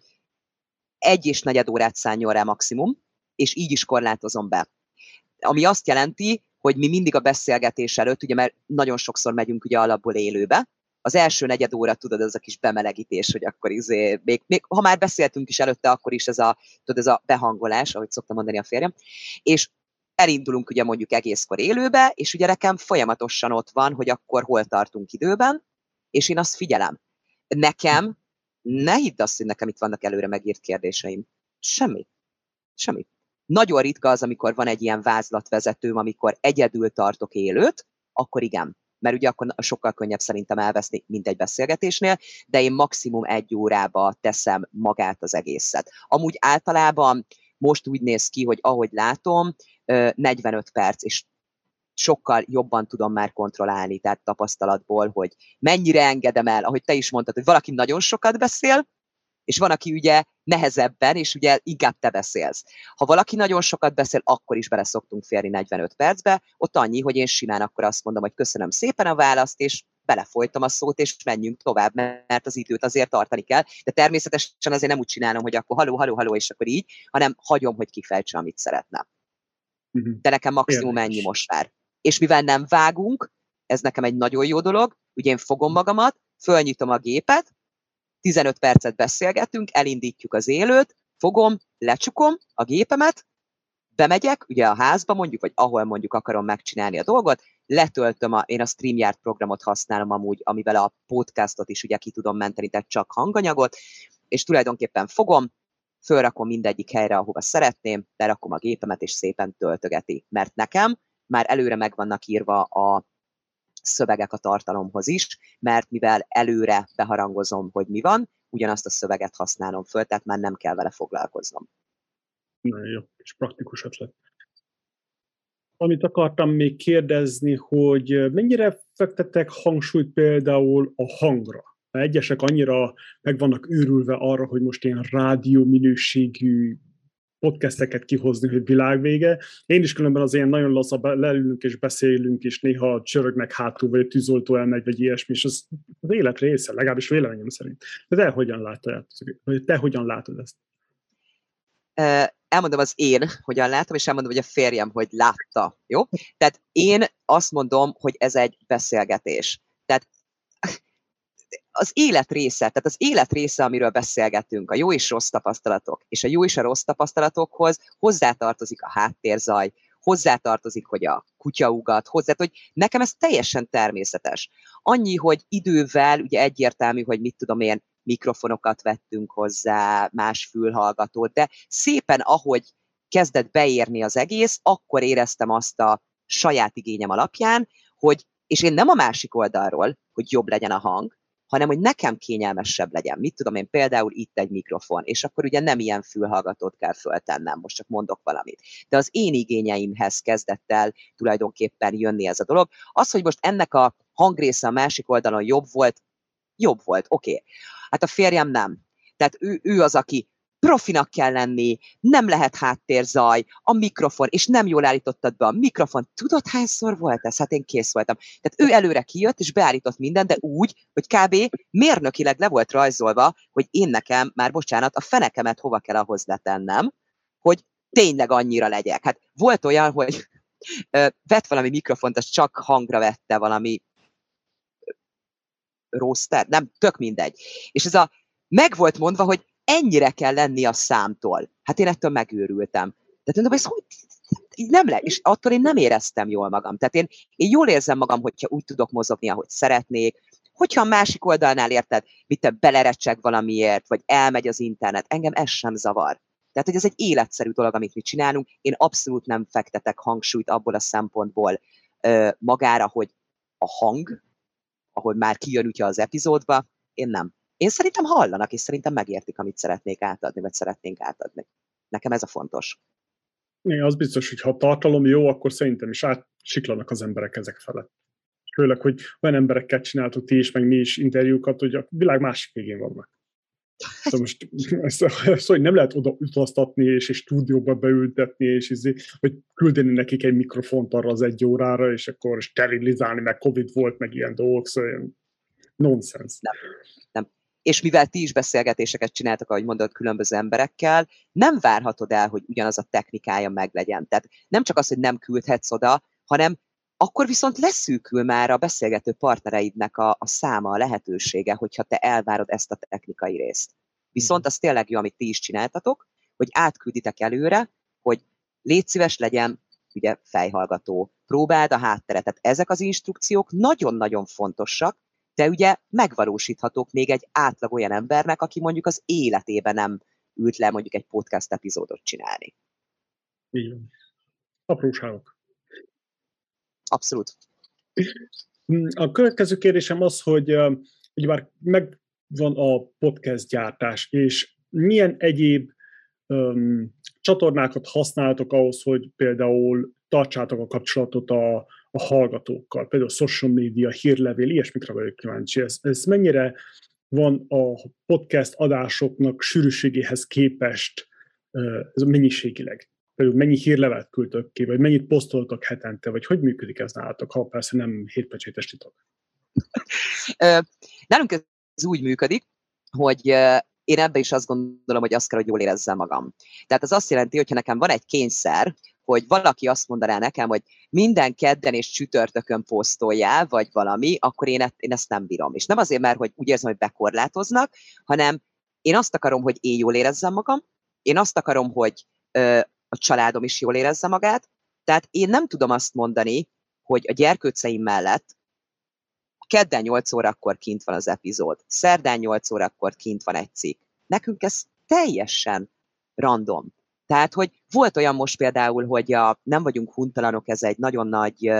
egy és negyed órát szálljon rá maximum, és így is korlátozom be. Ami azt jelenti, hogy mi mindig a beszélgetés előtt, ugye mert nagyon sokszor megyünk ugye alapból élőbe, az első negyed óra, tudod, ez a kis bemelegítés, hogy akkor izé, még, még, ha már beszéltünk is előtte, akkor is ez a, tudod, ez a behangolás, ahogy szoktam mondani a férjem, és elindulunk ugye mondjuk egészkor élőbe, és ugye nekem folyamatosan ott van, hogy akkor hol tartunk időben, és én azt figyelem. Nekem, ne hidd azt, hogy nekem itt vannak előre megírt kérdéseim. Semmi. Semmi. Nagyon ritka az, amikor van egy ilyen vázlatvezetőm, amikor egyedül tartok élőt, akkor igen. Mert ugye akkor sokkal könnyebb szerintem elveszni, mint egy beszélgetésnél, de én maximum egy órába teszem magát az egészet. Amúgy általában most úgy néz ki, hogy ahogy látom, 45 perc, és sokkal jobban tudom már kontrollálni, tehát tapasztalatból, hogy mennyire engedem el, ahogy te is mondtad, hogy valaki nagyon sokat beszél, és van, aki ugye nehezebben, és ugye inkább te beszélsz. Ha valaki nagyon sokat beszél, akkor is bele szoktunk férni 45 percbe, ott annyi, hogy én simán akkor azt mondom, hogy köszönöm szépen a választ, és belefolytam a szót, és menjünk tovább, mert az időt azért tartani kell. De természetesen azért nem úgy csinálom, hogy akkor haló, haló, haló, és akkor így, hanem hagyom, hogy kifejtse, amit szeretne. Uh-huh. De nekem maximum ennyi most már. És mivel nem vágunk, ez nekem egy nagyon jó dolog, ugye én fogom magamat, fölnyitom a gépet, 15 percet beszélgetünk, elindítjuk az élőt, fogom, lecsukom a gépemet, bemegyek, ugye a házba mondjuk, vagy ahol mondjuk akarom megcsinálni a dolgot, letöltöm, a, én a StreamYard programot használom amúgy, amivel a podcastot is ugye ki tudom menteni, tehát csak hanganyagot, és tulajdonképpen fogom, fölrakom mindegyik helyre, ahova szeretném, lerakom a gépemet, és szépen töltögeti. Mert nekem már előre meg vannak írva a szövegek a tartalomhoz is, mert mivel előre beharangozom, hogy mi van, ugyanazt a szöveget használom föl, tehát már nem kell vele foglalkoznom. Nagyon jó, és praktikus ötlet. Amit akartam még kérdezni, hogy mennyire fektetek hangsúlyt például a hangra? Egyesek annyira meg vannak őrülve arra, hogy most ilyen rádió minőségű podcasteket kihozni, hogy világvége. Én is különben az ilyen nagyon lasszabb leülünk és beszélünk, és néha csörögnek hátul, vagy a tűzoltó elmegy, vagy ilyesmi, és az, az élet része, legalábbis véleményem szerint. De te hogyan látod, te hogyan látod ezt? elmondom az én, hogyan látom, és elmondom, hogy a férjem, hogy látta. Jó? Tehát én azt mondom, hogy ez egy beszélgetés. Tehát az élet része, tehát az élet része, amiről beszélgetünk, a jó és rossz tapasztalatok, és a jó és a rossz tapasztalatokhoz hozzátartozik a háttérzaj, hozzátartozik, hogy a kutya ugat, hozzá, hogy nekem ez teljesen természetes. Annyi, hogy idővel, ugye egyértelmű, hogy mit tudom én, mikrofonokat vettünk hozzá, más fülhallgatót, de szépen, ahogy kezdett beérni az egész, akkor éreztem azt a saját igényem alapján, hogy, és én nem a másik oldalról, hogy jobb legyen a hang, hanem hogy nekem kényelmesebb legyen. Mit tudom én, például itt egy mikrofon, és akkor ugye nem ilyen fülhallgatót kell föltennem, most csak mondok valamit. De az én igényeimhez kezdett el tulajdonképpen jönni ez a dolog. Az, hogy most ennek a hangrésze a másik oldalon jobb volt, jobb volt, oké. Okay. Hát a férjem nem. Tehát ő, ő az, aki profinak kell lenni, nem lehet háttérzaj, a mikrofon, és nem jól állítottad be a mikrofon. Tudod, hányszor volt ez? Hát én kész voltam. Tehát ő előre kijött, és beállított mindent, de úgy, hogy kb. mérnökileg le volt rajzolva, hogy én nekem, már bocsánat, a fenekemet hova kell ahhoz letennem, hogy tényleg annyira legyek. Hát volt olyan, hogy ö, vett valami mikrofont, az csak hangra vette valami roster, nem, tök mindegy. És ez a meg volt mondva, hogy ennyire kell lenni a számtól. Hát én ettől megőrültem. Tehát mondom, ez hogy nem le, és attól én nem éreztem jól magam. Tehát én, én jól érzem magam, hogyha úgy tudok mozogni, ahogy szeretnék, hogyha a másik oldalnál érted, mit te belerecseg valamiért, vagy elmegy az internet, engem ez sem zavar. Tehát, hogy ez egy életszerű dolog, amit mi csinálunk. Én abszolút nem fektetek hangsúlyt abból a szempontból ö, magára, hogy a hang, ahogy már kijön ugye az epizódba, én nem. Én szerintem hallanak, és szerintem megértik, amit szeretnék átadni, vagy szeretnénk átadni. Nekem ez a fontos. Igen, az biztos, hogy ha a tartalom jó, akkor szerintem is átsiklanak az emberek ezek felett. Főleg, hogy olyan emberekkel csináltuk ti is, meg mi is interjúkat, hogy a világ másik végén vannak. Szóval most ezt, [LAUGHS] ezt, hogy nem lehet oda utaztatni, és egy stúdióba beültetni, és izé, hogy küldeni nekik egy mikrofont arra az egy órára, és akkor sterilizálni, meg Covid volt, meg ilyen dolgok, szóval ilyen nonsens. Nem, nem. És mivel ti is beszélgetéseket csináltak, ahogy mondod, különböző emberekkel, nem várhatod el, hogy ugyanaz a technikája meglegyen. Tehát nem csak az, hogy nem küldhetsz oda, hanem akkor viszont leszűkül már a beszélgető partnereidnek a, a száma, a lehetősége, hogyha te elvárod ezt a technikai részt. Viszont mhm. az tényleg jó, amit ti is csináltatok, hogy átkülditek előre, hogy légy szíves legyen, ugye fejhallgató, próbáld a hátteret. Tehát ezek az instrukciók nagyon-nagyon fontosak, de ugye megvalósíthatók még egy átlag olyan embernek, aki mondjuk az életében nem ült le mondjuk egy podcast epizódot csinálni. Igen. Apróságok. Abszolút. A következő kérdésem az, hogy ugye már megvan a podcast gyártás, és milyen egyéb um, csatornákat használtok ahhoz, hogy például tartsátok a kapcsolatot a, a hallgatókkal, például social media, hírlevél, ilyesmikre vagyok kíváncsi. Ez, ez mennyire van a podcast adásoknak sűrűségéhez képest ez mennyiségileg? például mennyi hírlevet küldtök ki, vagy mennyit posztoltak hetente, vagy hogy működik ez nálatok, ha persze nem hétpecsétes titok? Nálunk ez úgy működik, hogy én ebbe is azt gondolom, hogy azt kell, hogy jól érezzem magam. Tehát ez azt jelenti, hogy ha nekem van egy kényszer, hogy valaki azt mondaná nekem, hogy minden kedden és csütörtökön posztoljál, vagy valami, akkor én, ezt, én ezt nem bírom. És nem azért, mert hogy úgy érzem, hogy bekorlátoznak, hanem én azt akarom, hogy én jól érezzem magam, én azt akarom, hogy a családom is jól érezze magát. Tehát én nem tudom azt mondani, hogy a gyerkőceim mellett kedden 8 órakor kint van az epizód, szerdán 8 órakor kint van egy cikk. Nekünk ez teljesen random. Tehát, hogy volt olyan most például, hogy a Nem vagyunk huntalanok, ez egy nagyon nagy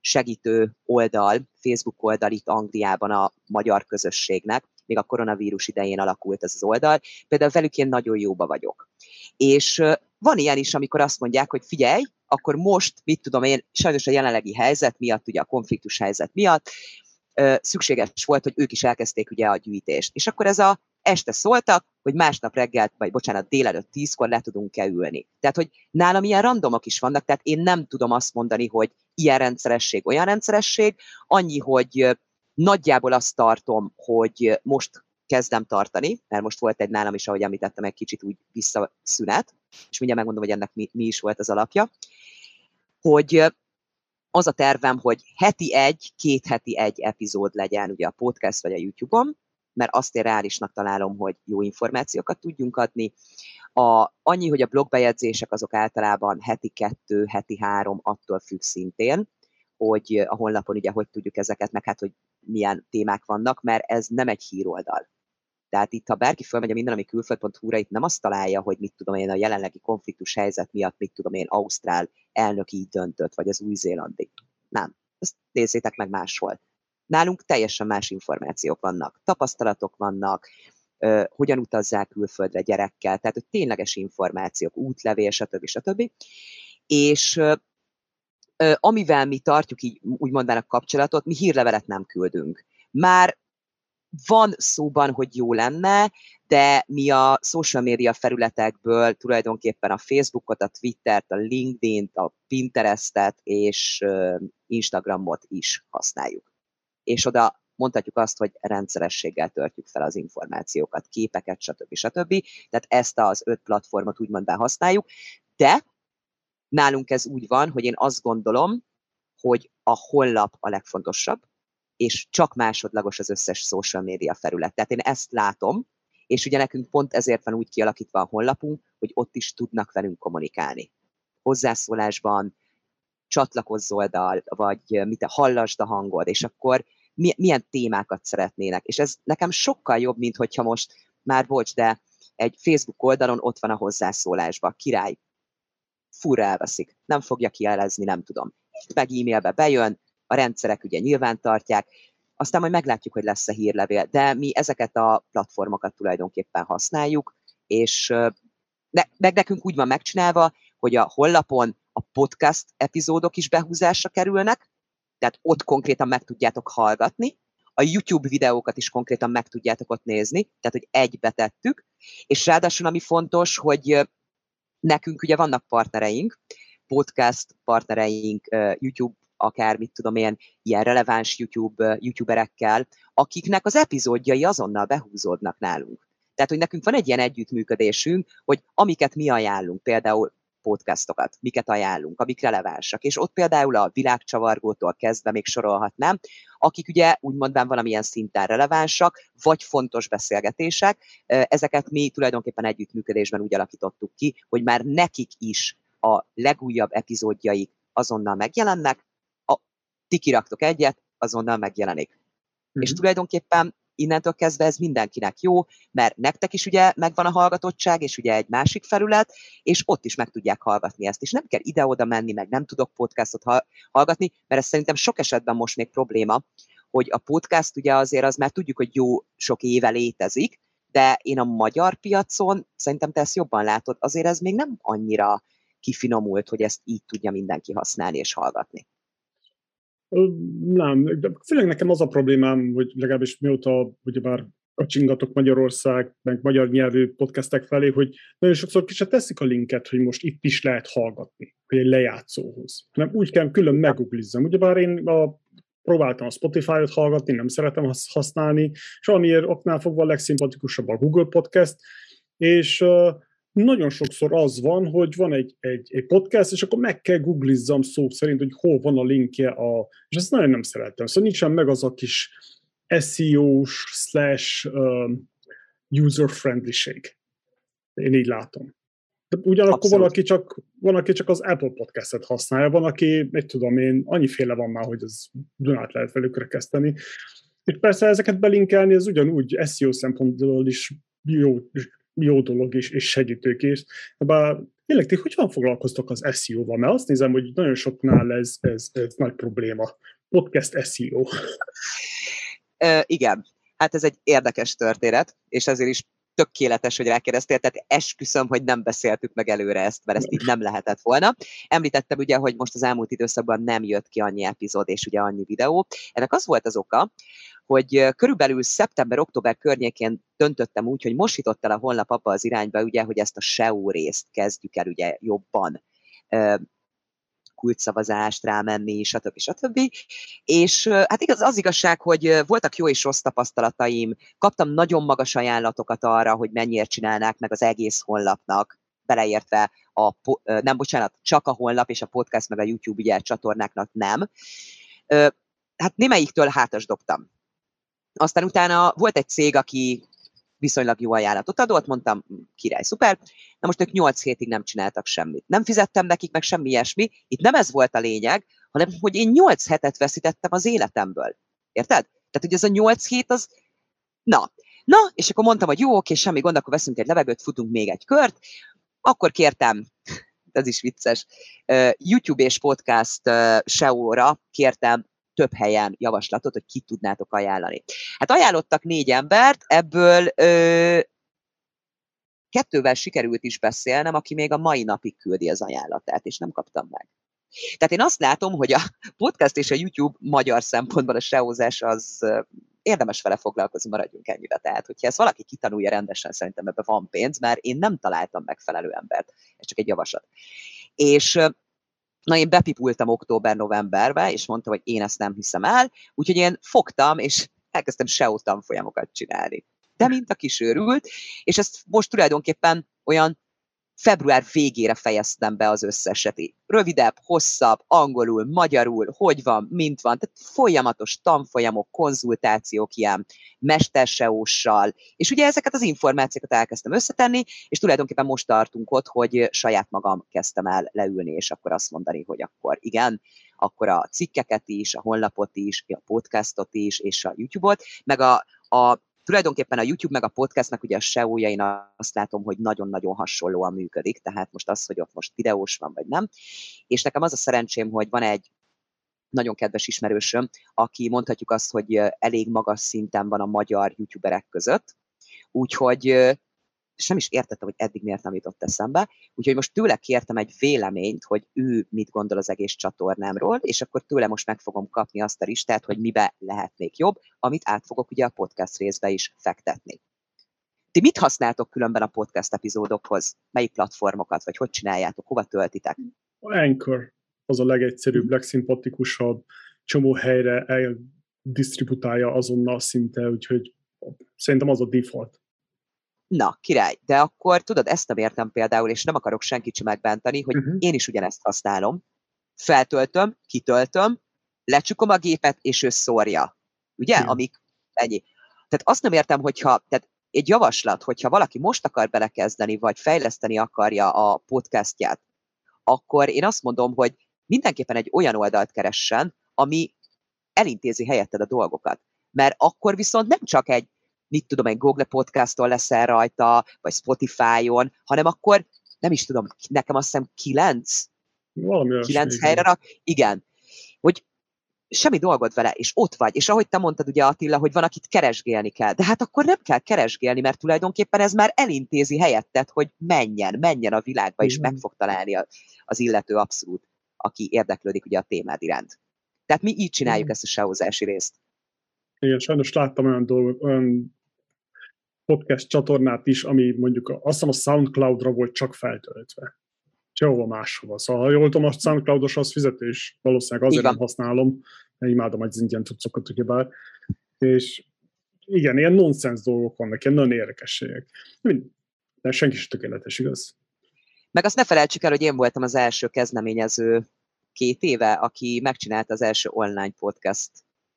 segítő oldal, Facebook oldal itt Angliában a magyar közösségnek, még a koronavírus idején alakult ez az oldal, például velük én nagyon jóba vagyok. És van ilyen is, amikor azt mondják, hogy figyelj, akkor most, mit tudom én, sajnos a jelenlegi helyzet miatt, ugye a konfliktus helyzet miatt, szükséges volt, hogy ők is elkezdték ugye a gyűjtést. És akkor ez a este szóltak, hogy másnap reggel, vagy bocsánat, délelőtt tízkor le tudunk-e ülni. Tehát, hogy nálam ilyen randomok is vannak, tehát én nem tudom azt mondani, hogy ilyen rendszeresség, olyan rendszeresség, annyi, hogy nagyjából azt tartom, hogy most kezdem tartani, mert most volt egy nálam is, ahogy említettem, egy kicsit úgy visszaszünet, és mindjárt megmondom, hogy ennek mi, mi is volt az alapja, hogy az a tervem, hogy heti egy, két heti egy epizód legyen ugye a podcast vagy a YouTube-on, mert azt én reálisnak találom, hogy jó információkat tudjunk adni. A, annyi, hogy a blogbejegyzések azok általában heti kettő, heti három, attól függ szintén, hogy a honlapon ugye hogy tudjuk ezeket, meg hát, hogy milyen témák vannak, mert ez nem egy híroldal. Tehát itt, ha bárki fölmegy a minden, ami külföld.hu-ra, itt nem azt találja, hogy mit tudom én a jelenlegi konfliktus helyzet miatt, mit tudom én, Ausztrál elnök így döntött, vagy az új-zélandi. Nem. Ezt nézzétek meg máshol. Nálunk teljesen más információk vannak, tapasztalatok vannak, ö, hogyan utazzák külföldre gyerekkel, tehát hogy tényleges információk, útlevél, stb. stb. És ö, amivel mi tartjuk így úgy a kapcsolatot, mi hírlevelet nem küldünk. Már van szóban, hogy jó lenne, de mi a social media felületekből tulajdonképpen a Facebookot, a Twittert, a LinkedIn-t, a Pinterestet és Instagramot is használjuk. És oda mondhatjuk azt, hogy rendszerességgel törtjük fel az információkat, képeket, stb. stb. Tehát ezt az öt platformot úgymond használjuk, de nálunk ez úgy van, hogy én azt gondolom, hogy a honlap a legfontosabb, és csak másodlagos az összes social média felület. Tehát én ezt látom, és ugye nekünk pont ezért van úgy kialakítva a honlapunk, hogy ott is tudnak velünk kommunikálni. Hozzászólásban, csatlakozz oldal, vagy mit hallasd a hangod, és akkor milyen témákat szeretnének. És ez nekem sokkal jobb, mint hogyha most, már bocs, de egy Facebook oldalon ott van a hozzászólásba, király, fura elveszik, nem fogja kielezni, nem tudom. Itt meg e-mailbe bejön, a rendszerek ugye nyilván tartják, aztán majd meglátjuk, hogy lesz-e hírlevél, de mi ezeket a platformokat tulajdonképpen használjuk, és ne, meg nekünk úgy van megcsinálva, hogy a hollapon a podcast epizódok is behúzásra kerülnek, tehát ott konkrétan meg tudjátok hallgatni, a YouTube videókat is konkrétan meg tudjátok ott nézni, tehát hogy egybe tettük, és ráadásul ami fontos, hogy nekünk ugye vannak partnereink, podcast partnereink, YouTube, akár mit tudom én, ilyen releváns YouTube, YouTuberekkel, akiknek az epizódjai azonnal behúzódnak nálunk. Tehát, hogy nekünk van egy ilyen együttműködésünk, hogy amiket mi ajánlunk, például podcastokat, miket ajánlunk, amik relevánsak. És ott például a világcsavargótól kezdve még sorolhatnám, akik ugye úgymond valamilyen szinten relevánsak, vagy fontos beszélgetések, ezeket mi tulajdonképpen együttműködésben úgy alakítottuk ki, hogy már nekik is a legújabb epizódjaik azonnal megjelennek, ti kiraktok egyet, azonnal megjelenik. Mm-hmm. És tulajdonképpen innentől kezdve ez mindenkinek jó, mert nektek is ugye megvan a hallgatottság, és ugye egy másik felület, és ott is meg tudják hallgatni ezt. És nem kell ide-oda menni, meg nem tudok podcastot hallgatni, mert ez szerintem sok esetben most még probléma, hogy a podcast ugye azért az már tudjuk, hogy jó sok éve létezik, de én a magyar piacon, szerintem te ezt jobban látod, azért ez még nem annyira kifinomult, hogy ezt így tudja mindenki használni és hallgatni. Nem, de főleg nekem az a problémám, hogy legalábbis mióta ugyebár kacsingatok Magyarország, meg magyar nyelvű podcastek felé, hogy nagyon sokszor ki se teszik a linket, hogy most itt is lehet hallgatni, hogy egy lejátszóhoz. Nem úgy kell külön meguglizzam. Ugyebár én a, próbáltam a Spotify-ot hallgatni, nem szeretem használni, és valamiért oknál fogva a legszimpatikusabb a Google Podcast, és nagyon sokszor az van, hogy van egy, egy, egy podcast, és akkor meg kell googlizzam szó szerint, hogy hol van a linkje, a, és ezt nagyon nem szeretem. Szóval nincsen meg az a kis SEO-s slash um, user-friendlység. Én így látom. De ugyanakkor Abszolút. van, aki csak, van, aki csak az Apple podcast-et használja, van, aki, egy tudom én, annyiféle van már, hogy az Dunát lehet velük rekeszteni. És persze ezeket belinkelni, ez ugyanúgy SEO szempontból is jó, jó dolog és, és segítőkész. Bár tényleg ti hogyan foglalkoztok az SEO-val? Mert azt nézem, hogy nagyon soknál ez, ez, ez nagy probléma. Podcast SEO. Uh, igen, hát ez egy érdekes történet, és ezért is tökéletes, hogy rákérdeztél, tehát esküszöm, hogy nem beszéltük meg előre ezt, mert ezt így nem lehetett volna. Említettem ugye, hogy most az elmúlt időszakban nem jött ki annyi epizód és ugye annyi videó. Ennek az volt az oka, hogy körülbelül szeptember-október környékén döntöttem úgy, hogy most jutott el a honlap abba az irányba, ugye, hogy ezt a SEO részt kezdjük el ugye jobban kulcsszavazást rámenni, stb. stb. És hát igaz, az igazság, hogy voltak jó és rossz tapasztalataim, kaptam nagyon magas ajánlatokat arra, hogy mennyiért csinálnák meg az egész honlapnak, beleértve a, nem bocsánat, csak a honlap és a podcast, meg a YouTube ugye csatornáknak nem. Hát némelyiktől hátas dobtam. Aztán utána volt egy cég, aki viszonylag jó ajánlatot adott, mondtam, hm, király, szuper. Na most ők 8 hétig nem csináltak semmit. Nem fizettem nekik meg semmi ilyesmi. Itt nem ez volt a lényeg, hanem hogy én 8 hetet veszítettem az életemből. Érted? Tehát, hogy ez a 8 hét az... Na, na, és akkor mondtam, hogy jó, oké, semmi gond, akkor veszünk egy levegőt, futunk még egy kört. Akkor kértem, [LAUGHS] ez is vicces, YouTube és podcast SEO-ra kértem több helyen javaslatot, hogy ki tudnátok ajánlani. Hát ajánlottak négy embert, ebből ö, kettővel sikerült is beszélnem, aki még a mai napig küldi az ajánlatát, és nem kaptam meg. Tehát én azt látom, hogy a podcast és a YouTube magyar szempontból a SEO-zás az érdemes vele foglalkozni, maradjunk ennyire. Tehát, hogyha ezt valaki kitanulja rendesen, szerintem ebben van pénz, mert én nem találtam megfelelő embert. Ez csak egy javaslat. És Na, én bepipultam október-novemberbe, és mondtam, hogy én ezt nem hiszem el, úgyhogy én fogtam, és elkezdtem SEO tanfolyamokat csinálni. De mint a kisőrült, és ezt most tulajdonképpen olyan február végére fejeztem be az összeset. Rövidebb, hosszabb, angolul, magyarul, hogy van, mint van, tehát folyamatos tanfolyamok, konzultációk ilyen mesterseóssal, és ugye ezeket az információkat elkezdtem összetenni, és tulajdonképpen most tartunk ott, hogy saját magam kezdtem el leülni, és akkor azt mondani, hogy akkor igen, akkor a cikkeket is, a honlapot is, a podcastot is, és a YouTube-ot, meg a, a tulajdonképpen a YouTube meg a podcastnak ugye a seo én azt látom, hogy nagyon-nagyon hasonlóan működik, tehát most az, hogy ott most videós van, vagy nem. És nekem az a szerencsém, hogy van egy nagyon kedves ismerősöm, aki mondhatjuk azt, hogy elég magas szinten van a magyar youtuberek között, úgyhogy és nem is értettem, hogy eddig miért nem jutott eszembe. Úgyhogy most tőle kértem egy véleményt, hogy ő mit gondol az egész csatornámról, és akkor tőle most meg fogom kapni azt a listát, hogy mibe lehetnék jobb, amit át fogok ugye a podcast részbe is fektetni. Ti mit használtok különben a podcast epizódokhoz? Melyik platformokat, vagy hogy csináljátok, hova töltitek? Anchor az a legegyszerűbb, legszimpatikusabb, csomó helyre eldistributálja azonnal szinte, úgyhogy szerintem az a default. Na, király, de akkor tudod, ezt nem értem például, és nem akarok senkit sem megbántani, hogy uh-huh. én is ugyanezt használom. Feltöltöm, kitöltöm, lecsukom a gépet, és ő szórja. Ugye? Igen. Amik ennyi. Tehát azt nem értem, hogyha, tehát egy javaslat, hogyha valaki most akar belekezdeni, vagy fejleszteni akarja a podcastját, akkor én azt mondom, hogy mindenképpen egy olyan oldalt keressen, ami elintézi helyetted a dolgokat. Mert akkor viszont nem csak egy, mit tudom, egy Google podcaston leszel rajta, vagy Spotify-on, hanem akkor, nem is tudom, nekem azt hiszem kilenc, Valami kilenc helyre rak, igen, hogy semmi dolgod vele, és ott vagy. És ahogy te mondtad ugye Attila, hogy van, akit keresgélni kell. De hát akkor nem kell keresgélni, mert tulajdonképpen ez már elintézi helyettet, hogy menjen, menjen a világba, és meg fog találni az illető abszolút, aki érdeklődik ugye a témád iránt. Tehát mi így csináljuk ezt a sehozási részt. Igen, sajnos láttam olyan, dolgot, olyan podcast csatornát is, ami mondjuk azt hiszem a Soundcloud-ra volt csak feltöltve sehova máshova. Szóval, ha jól tudom, a SoundCloud-os az fizetés, valószínűleg azért nem használom, mert imádom az ingyen cuccokat, ugyebár. És igen, ilyen nonsens dolgok vannak, ilyen nagyon érdekességek. De senki sem tökéletes, igaz? Meg azt ne felejtsük el, hogy én voltam az első kezdeményező két éve, aki megcsinálta az első online podcast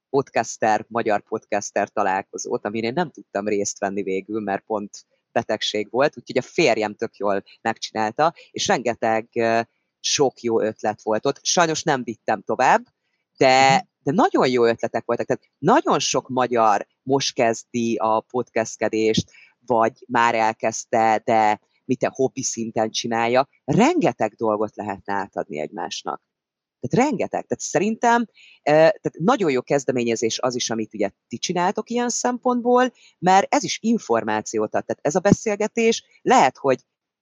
podcaster, magyar podcaster találkozót, amin én nem tudtam részt venni végül, mert pont betegség volt, úgyhogy a férjem tök jól megcsinálta, és rengeteg sok jó ötlet volt ott. Sajnos nem vittem tovább, de, mhm. de nagyon jó ötletek voltak. Tehát nagyon sok magyar most kezdi a podcastkedést, vagy már elkezdte, de mit a hobbi szinten csinálja. Rengeteg dolgot lehetne átadni egymásnak. Tehát rengeteg. Tehát szerintem tehát nagyon jó kezdeményezés az is, amit ugye ti csináltok ilyen szempontból, mert ez is információt ad. Tehát ez a beszélgetés lehet, hogy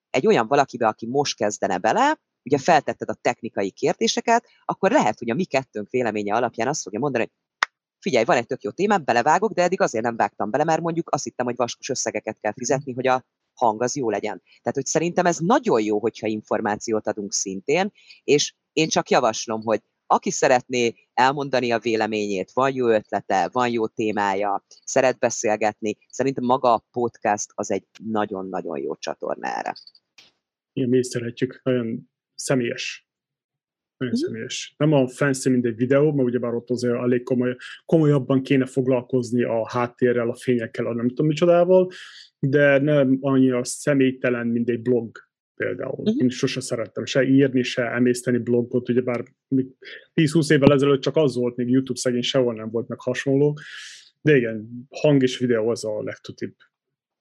egy olyan valakibe, aki most kezdene bele, ugye feltetted a technikai kérdéseket, akkor lehet, hogy a mi kettőnk véleménye alapján azt fogja mondani, hogy figyelj, van egy tök jó témám, belevágok, de eddig azért nem vágtam bele, mert mondjuk azt hittem, hogy vaskos összegeket kell fizetni, hogy a hang az jó legyen. Tehát, hogy szerintem ez nagyon jó, hogyha információt adunk szintén, és én csak javaslom, hogy aki szeretné elmondani a véleményét, van jó ötlete, van jó témája, szeret beszélgetni, szerintem maga a podcast az egy nagyon-nagyon jó csatorna erre. Igen, mi is szeretjük, nagyon személyes. Nagyon mm. személyes. Nem a fancy, mint egy videó, mert ugyebár ott azért elég komoly, komolyabban kéne foglalkozni a háttérrel, a fényekkel, a nem tudom micsodával, de nem annyira személytelen, mint egy blog például. Uh-huh. Én sose szerettem se írni, se emészteni blogot, ugyebár 10-20 évvel ezelőtt csak az volt, még YouTube szegény sehol nem volt meg hasonló, de igen, hang és videó az a legtutibb,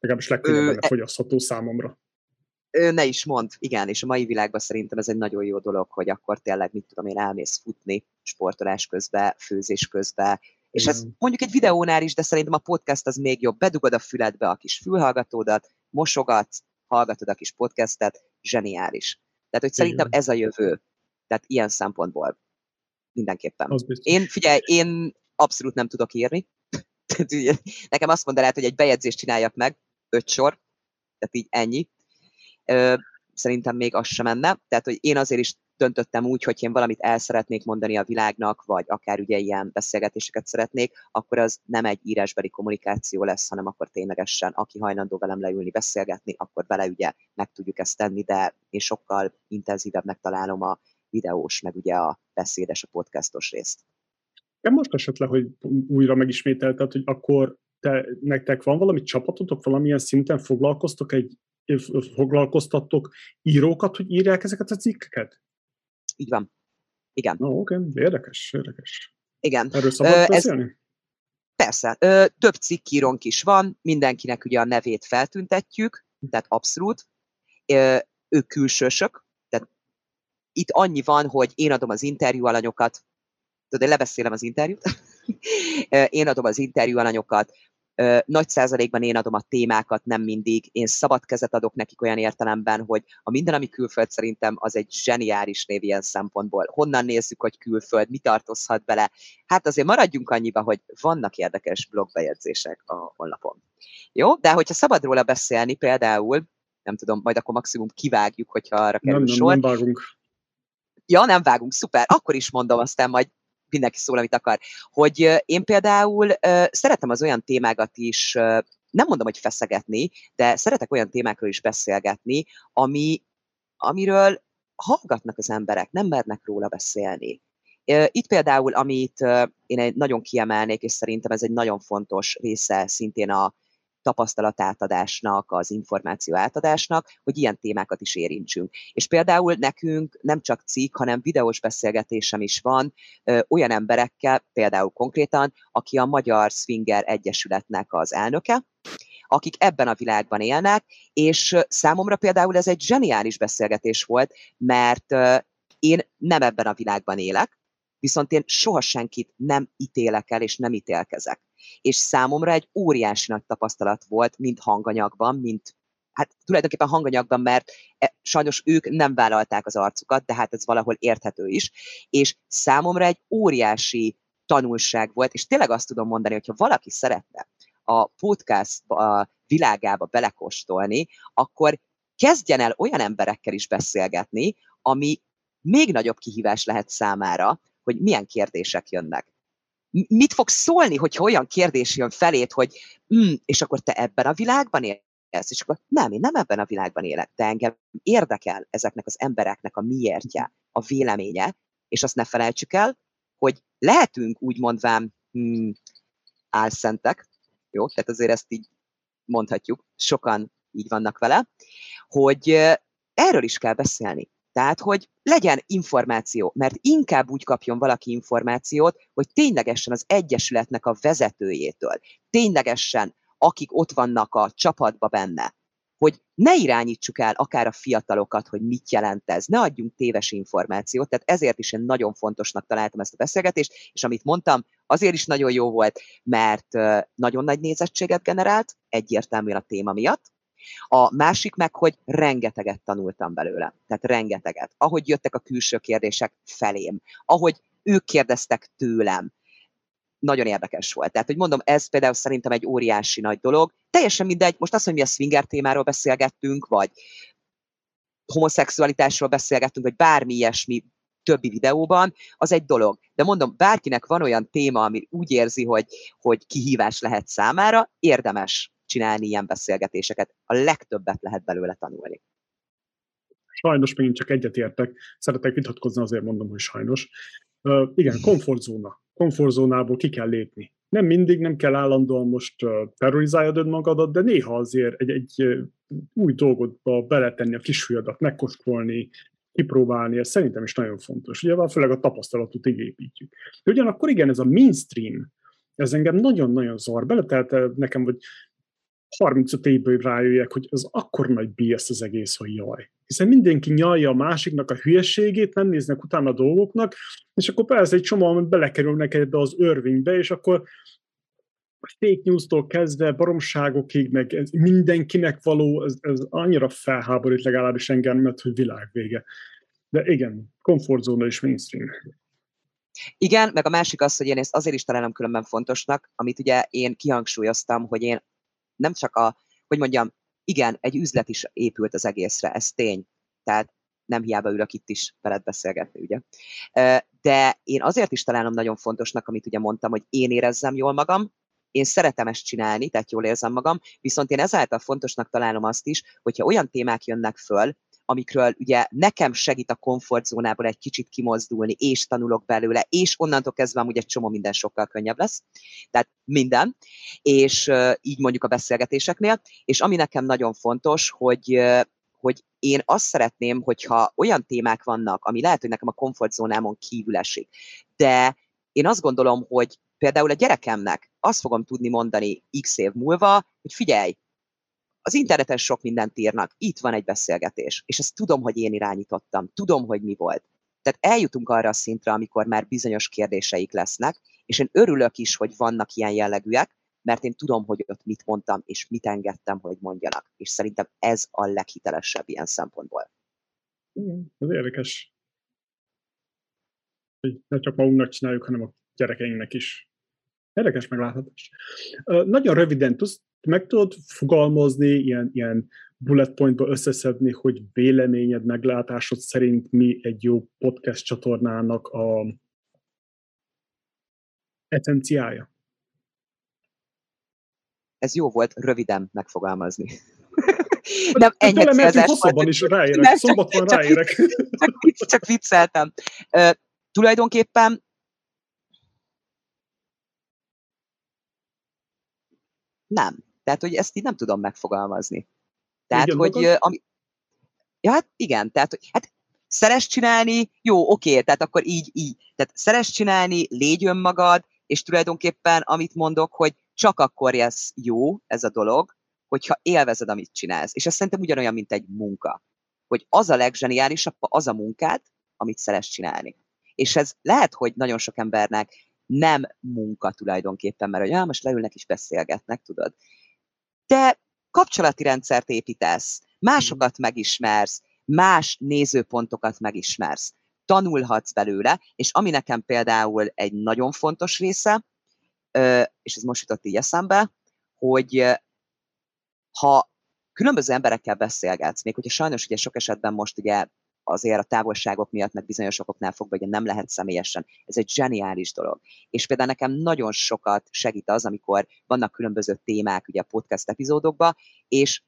legalábbis legkönnyebben e- fogyasztható számomra. Ne is mond, igen, és a mai világban szerintem ez egy nagyon jó dolog, hogy akkor tényleg, mit tudom én, elmész futni sportolás közben, főzés közben, és ez mondjuk egy videónál is, de szerintem a podcast az még jobb. Bedugod a füledbe a kis fülhallgatódat, mosogatsz, hallgatod a kis podcastet, zseniális. Tehát, hogy szerintem ez a jövő. Tehát ilyen szempontból mindenképpen. Én, figyelj, én abszolút nem tudok írni. [LAUGHS] Nekem azt mondanád, hogy egy bejegyzést csináljak meg, öt sor, tehát így ennyi. Szerintem még az sem menne. Tehát, hogy én azért is döntöttem úgy, hogy én valamit el szeretnék mondani a világnak, vagy akár ugye ilyen beszélgetéseket szeretnék, akkor az nem egy írásbeli kommunikáció lesz, hanem akkor ténylegesen, aki hajlandó velem leülni, beszélgetni, akkor bele ugye meg tudjuk ezt tenni, de én sokkal intenzívebbnek találom a videós, meg ugye a beszédes, a podcastos részt. Ja, most esetleg, hogy újra megismételted, hogy akkor te, nektek van valami csapatotok, valamilyen szinten foglalkoztok egy foglalkoztattok írókat, hogy írják ezeket a cikkeket? Így van. Igen. Oh, Oké, okay. érdekes, érdekes. Igen. Erről szabad Ö, beszélni? Ez, persze. Ö, több cikkírónk is van, mindenkinek ugye a nevét feltüntetjük, tehát abszolút. Ö, ők külsősök, tehát itt annyi van, hogy én adom az interjú alanyokat, tudod, én lebeszélem az interjút, [LAUGHS] én adom az interjú alanyokat, Nagy százalékban én adom a témákat, nem mindig. Én szabad kezet adok nekik olyan értelemben, hogy a minden, ami külföld szerintem az egy zseniális név ilyen szempontból. Honnan nézzük, hogy külföld, mi tartozhat bele. Hát azért maradjunk annyiba, hogy vannak érdekes blogbejegyzések a honlapon. Jó, de hogyha szabad róla beszélni, például, nem tudom, majd akkor maximum kivágjuk, hogyha arra kerül nem, sor. Nem, nem vágunk. Ja, nem vágunk, szuper, akkor is mondom, aztán majd mindenki szól, amit akar. Hogy én például szeretem az olyan témákat is, nem mondom, hogy feszegetni, de szeretek olyan témákról is beszélgetni, ami, amiről hallgatnak az emberek, nem mernek róla beszélni. Itt például, amit én nagyon kiemelnék, és szerintem ez egy nagyon fontos része szintén a tapasztalatátadásnak, az információ átadásnak, hogy ilyen témákat is érintsünk. És például nekünk nem csak cikk, hanem videós beszélgetésem is van ö, olyan emberekkel, például konkrétan, aki a Magyar Swinger Egyesületnek az elnöke, akik ebben a világban élnek, és számomra például ez egy zseniális beszélgetés volt, mert én nem ebben a világban élek, viszont én soha senkit nem ítélek el, és nem ítélkezek. És számomra egy óriási nagy tapasztalat volt, mind hanganyagban, mint hát tulajdonképpen hanganyagban, mert e, sajnos ők nem vállalták az arcukat, de hát ez valahol érthető is, és számomra egy óriási tanulság volt, és tényleg azt tudom mondani, hogyha valaki szeretne a podcast világába belekóstolni, akkor kezdjen el olyan emberekkel is beszélgetni, ami még nagyobb kihívás lehet számára, hogy milyen kérdések jönnek. Mit fog szólni, hogyha olyan kérdés jön felét, hogy mm, és akkor te ebben a világban élsz? És akkor nem, én nem ebben a világban élek, de engem érdekel ezeknek az embereknek a miértje, a véleménye, és azt ne felejtsük el, hogy lehetünk úgy mondván hmm, álszentek, jó, tehát azért ezt így mondhatjuk, sokan így vannak vele, hogy erről is kell beszélni. Tehát, hogy legyen információ, mert inkább úgy kapjon valaki információt, hogy ténylegesen az Egyesületnek a vezetőjétől, ténylegesen akik ott vannak a csapatba benne, hogy ne irányítsuk el akár a fiatalokat, hogy mit jelent ez, ne adjunk téves információt, tehát ezért is én nagyon fontosnak találtam ezt a beszélgetést, és amit mondtam, azért is nagyon jó volt, mert nagyon nagy nézettséget generált, egyértelműen a téma miatt, a másik meg, hogy rengeteget tanultam belőle. Tehát rengeteget. Ahogy jöttek a külső kérdések felém, ahogy ők kérdeztek tőlem, nagyon érdekes volt. Tehát, hogy mondom, ez például szerintem egy óriási nagy dolog. Teljesen mindegy, most azt, hogy mi a swinger témáról beszélgettünk, vagy homoszexualitásról beszélgettünk, vagy bármi ilyesmi többi videóban, az egy dolog. De mondom, bárkinek van olyan téma, ami úgy érzi, hogy, hogy kihívás lehet számára, érdemes csinálni ilyen beszélgetéseket. A legtöbbet lehet belőle tanulni. Sajnos megint csak egyetértek. Szeretek vitatkozni, azért mondom, hogy sajnos. Uh, igen, komfortzóna. Komfortzónából ki kell lépni. Nem mindig, nem kell állandóan most uh, terrorizáljad önmagadat, de néha azért egy, egy új dolgotba beletenni a kisfülyedat, megkóstolni, kipróbálni, ez szerintem is nagyon fontos. Ugye van főleg a tapasztalatot így építjük. De ugyanakkor igen, ez a mainstream, ez engem nagyon-nagyon zavar bele, tehát nekem, hogy 35 évből rájöjjek, hogy az akkor nagy BS az egész, hogy jaj. Hiszen mindenki nyalja a másiknak a hülyeségét, nem néznek utána a dolgoknak, és akkor persze egy csomó, belekerülnek ebbe az örvénybe, és akkor fake news-tól kezdve baromságokig, meg ez mindenkinek való, ez, ez annyira felháborít legalábbis engem, mert hogy világvége. De igen, komfortzóna és mainstream. Igen, meg a másik az, hogy én ezt azért is találom különben fontosnak, amit ugye én kihangsúlyoztam, hogy én nem csak a, hogy mondjam, igen, egy üzlet is épült az egészre, ez tény. Tehát nem hiába ülök itt is veled beszélgetni, ugye. De én azért is találom nagyon fontosnak, amit ugye mondtam, hogy én érezzem jól magam, én szeretem ezt csinálni, tehát jól érzem magam, viszont én ezáltal fontosnak találom azt is, hogyha olyan témák jönnek föl, amikről ugye nekem segít a komfortzónából egy kicsit kimozdulni, és tanulok belőle, és onnantól kezdve amúgy egy csomó minden sokkal könnyebb lesz. Tehát minden, és így mondjuk a beszélgetéseknél, és ami nekem nagyon fontos, hogy hogy én azt szeretném, hogyha olyan témák vannak, ami lehet, hogy nekem a komfortzónámon kívül esik, de én azt gondolom, hogy például a gyerekemnek azt fogom tudni mondani x év múlva, hogy figyelj, az interneten sok mindent írnak, itt van egy beszélgetés, és ezt tudom, hogy én irányítottam, tudom, hogy mi volt. Tehát eljutunk arra a szintre, amikor már bizonyos kérdéseik lesznek, és én örülök is, hogy vannak ilyen jellegűek, mert én tudom, hogy ott mit mondtam, és mit engedtem, hogy mondjanak. És szerintem ez a leghitelesebb ilyen szempontból. Igen, ez érdekes. Hogy ne csak magunknak csináljuk, hanem a gyerekeinknek is. Érdekes megláthatás. Nagyon röviden tudsz, meg tudod fogalmazni, ilyen, ilyen bullet pointba összeszedni, hogy véleményed, meglátásod szerint mi egy jó podcast csatornának a eszenciája? Ez jó volt röviden megfogalmazni. nem ennyi hosszabban is ráérek, nem, szombaton csak, ráérek. Csak, csak, csak vicceltem. Uh, tulajdonképpen nem. Tehát, hogy ezt így nem tudom megfogalmazni. Tehát, igen, hogy... Ami, ja, hát igen, tehát, hogy hát szeres csinálni, jó, oké, tehát akkor így, így. Tehát szeres csinálni, légy önmagad, és tulajdonképpen amit mondok, hogy csak akkor lesz jó ez a dolog, hogyha élvezed, amit csinálsz. És ez szerintem ugyanolyan, mint egy munka. Hogy az a leggeniálisabb, az a munkád, amit szeretsz csinálni. És ez lehet, hogy nagyon sok embernek nem munka tulajdonképpen, mert hogy ah, most leülnek és beszélgetnek, tudod. De kapcsolati rendszert építesz, másokat megismersz, más nézőpontokat megismersz, tanulhatsz belőle, és ami nekem például egy nagyon fontos része, és ez most jutott így eszembe, hogy ha különböző emberekkel beszélgetsz, még hogyha sajnos ugye sok esetben most ugye azért a távolságok miatt, meg bizonyos okoknál fogva, hogy nem lehet személyesen. Ez egy zseniális dolog. És például nekem nagyon sokat segít az, amikor vannak különböző témák ugye a podcast epizódokban, és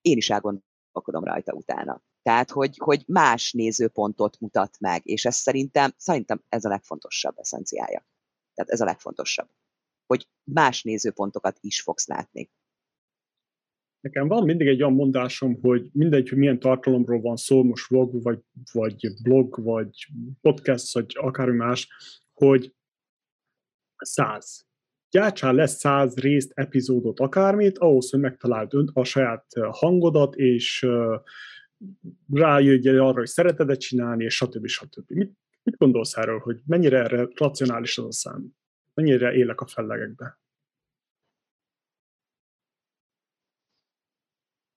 én is elgondolkodom rajta utána. Tehát, hogy, hogy más nézőpontot mutat meg, és ez szerintem, szerintem ez a legfontosabb eszenciája. Tehát ez a legfontosabb. Hogy más nézőpontokat is fogsz látni. Nekem van mindig egy olyan mondásom, hogy mindegy, hogy milyen tartalomról van szó, most vlog, vagy, vagy blog, vagy podcast, vagy akármi más, hogy száz. Gyártsál lesz száz részt, epizódot, akármit, ahhoz, hogy megtaláld ön a saját hangodat, és rájöjj arra, hogy szereted-e csinálni, és stb. stb. Mit, mit gondolsz erről, hogy mennyire erre racionális az a szám? Mennyire élek a fellegekbe?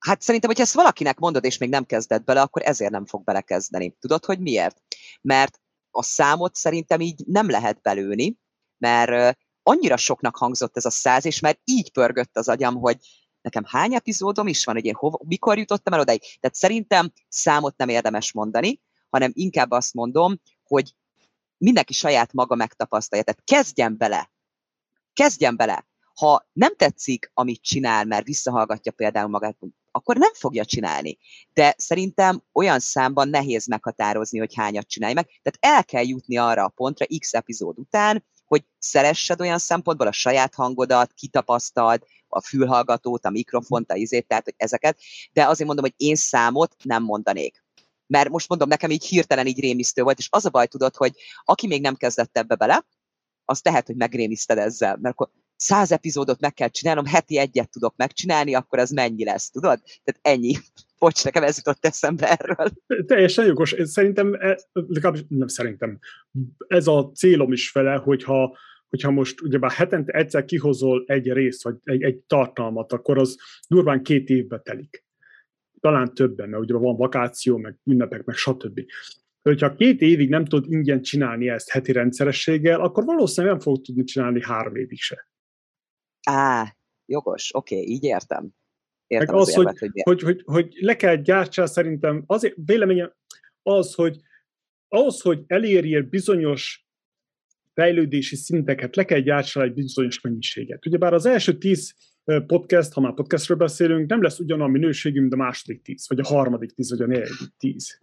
Hát szerintem, hogyha ezt valakinek mondod, és még nem kezdett bele, akkor ezért nem fog belekezdeni. Tudod, hogy miért? Mert a számot szerintem így nem lehet belőni, mert annyira soknak hangzott ez a száz, és már így pörgött az agyam, hogy nekem hány epizódom is van, hogy én hova, mikor jutottam el odaig. Tehát szerintem számot nem érdemes mondani, hanem inkább azt mondom, hogy mindenki saját maga megtapasztalja. Tehát kezdjen bele. Kezdjen bele. Ha nem tetszik, amit csinál, mert visszahallgatja például magát, akkor nem fogja csinálni. De szerintem olyan számban nehéz meghatározni, hogy hányat csinálj meg. Tehát el kell jutni arra a pontra x epizód után, hogy szeressed olyan szempontból a saját hangodat, kitapasztald, a fülhallgatót, a mikrofont, a izét, tehát hogy ezeket, de azért mondom, hogy én számot nem mondanék. Mert most mondom, nekem így hirtelen így rémisztő volt, és az a baj tudod, hogy aki még nem kezdett ebbe bele, az tehet, hogy megrémiszted ezzel, mert akkor száz epizódot meg kell csinálnom, heti egyet tudok megcsinálni, akkor az mennyi lesz, tudod? Tehát ennyi. Bocs, nekem ez jutott eszembe erről. Teljesen jogos. Szerintem, e, legalábbis nem szerintem, ez a célom is vele, hogyha hogyha most ugyebár hetente egyszer kihozol egy részt, vagy egy, egy tartalmat, akkor az durván két évbe telik. Talán többen, mert ugye van vakáció, meg ünnepek, meg stb. Hogyha két évig nem tudod ingyen csinálni ezt heti rendszerességgel, akkor valószínűleg nem fog tudni csinálni három évig se. Á, jogos, oké, okay, így értem. Értem az, az érvet, hogy, hogy, hogy, hogy, hogy le kell gyártsál szerintem, azért véleményem az, hogy ahhoz, hogy elérjél bizonyos fejlődési szinteket, le kell gyártsál egy bizonyos mennyiséget. Ugyebár az első tíz podcast, ha már podcastről beszélünk, nem lesz ugyanolyan minőségű, mint a második tíz, vagy a harmadik tíz, vagy a negyedik tíz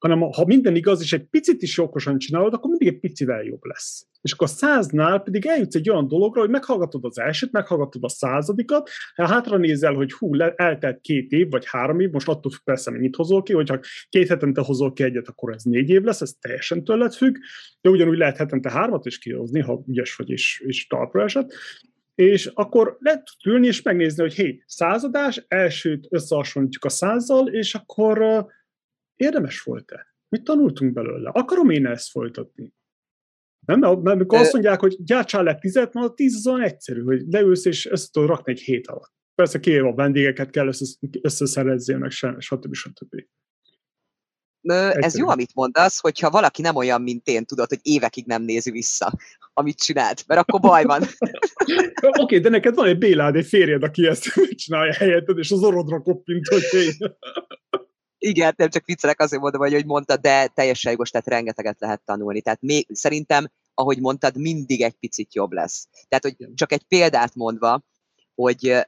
hanem ha minden igaz, és egy picit is okosan csinálod, akkor mindig egy picivel jobb lesz. És akkor a száznál pedig eljutsz egy olyan dologra, hogy meghallgatod az elsőt, meghallgatod a századikat, ha hátra nézel, hogy hú, le, eltelt két év, vagy három év, most attól függ persze, mennyit hozol ki, hogyha két hetente hozol ki egyet, akkor ez négy év lesz, ez teljesen tőled függ, de ugyanúgy lehet hetente hármat is kihozni, ha ügyes vagy és, és talpra esett. És akkor lehet ülni és megnézni, hogy hé, századás, elsőt összehasonlítjuk a százzal, és akkor érdemes volt-e? Mit tanultunk belőle? Akarom én ezt folytatni? Nem, mert, amikor azt mondják, hogy gyártsál le tizet, na a tíz azon egyszerű, hogy leülsz és össze tudod rakni egy hét alatt. Persze kivéve a vendégeket kell összeszerezzél, meg stb. stb. Ez jó, amit mondasz, hogyha valaki nem olyan, mint én, tudod, hogy évekig nem nézi vissza, amit csinált, mert akkor baj van. [LAUGHS] Oké, okay, de neked van egy Bélád, egy férjed, aki ezt [LAUGHS] csinálja helyetted, és az orodra koppint, hogy én. Igen, nem csak viccelek, azért mondom, hogy, hogy mondtad, de teljesen jogos, tehát rengeteget lehet tanulni. Tehát még, szerintem, ahogy mondtad, mindig egy picit jobb lesz. Tehát, hogy csak egy példát mondva, hogy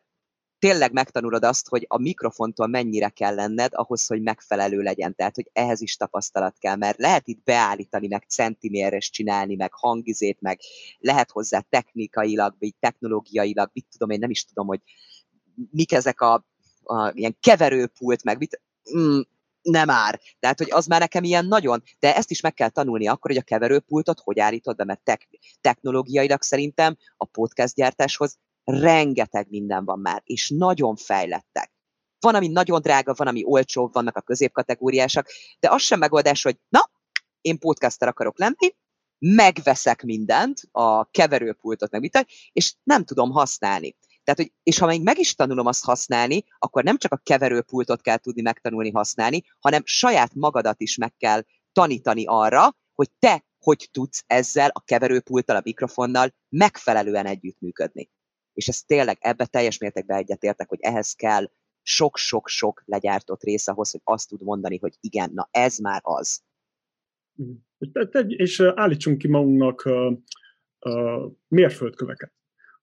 tényleg megtanulod azt, hogy a mikrofontól mennyire kell lenned ahhoz, hogy megfelelő legyen. Tehát, hogy ehhez is tapasztalat kell, mert lehet itt beállítani, meg centiméres csinálni, meg hangizét, meg lehet hozzá technikailag, vagy technológiailag, mit tudom én, nem is tudom, hogy mik ezek a, a ilyen keverőpult, meg mit, mm, nem már. Tehát, hogy az már nekem ilyen nagyon, de ezt is meg kell tanulni akkor, hogy a keverőpultot hogy állítod be, mert tek, technológiailag szerintem a podcast gyártáshoz rengeteg minden van már, és nagyon fejlettek. Van, ami nagyon drága, van, ami olcsó, vannak a középkategóriásak, de az sem megoldás, hogy na, én podcaster akarok lenni, megveszek mindent, a keverőpultot, meg mit, és nem tudom használni. Tehát, hogy, és ha még meg is tanulom azt használni, akkor nem csak a keverőpultot kell tudni megtanulni használni, hanem saját magadat is meg kell tanítani arra, hogy te hogy tudsz ezzel a keverőpulttal, a mikrofonnal megfelelően együttműködni. És ez tényleg ebbe teljes mértékben egyetértek, hogy ehhez kell sok-sok-sok legyártott rész ahhoz, hogy azt tud mondani, hogy igen, na ez már az. És állítsunk ki magunknak uh, uh, mérföldköveket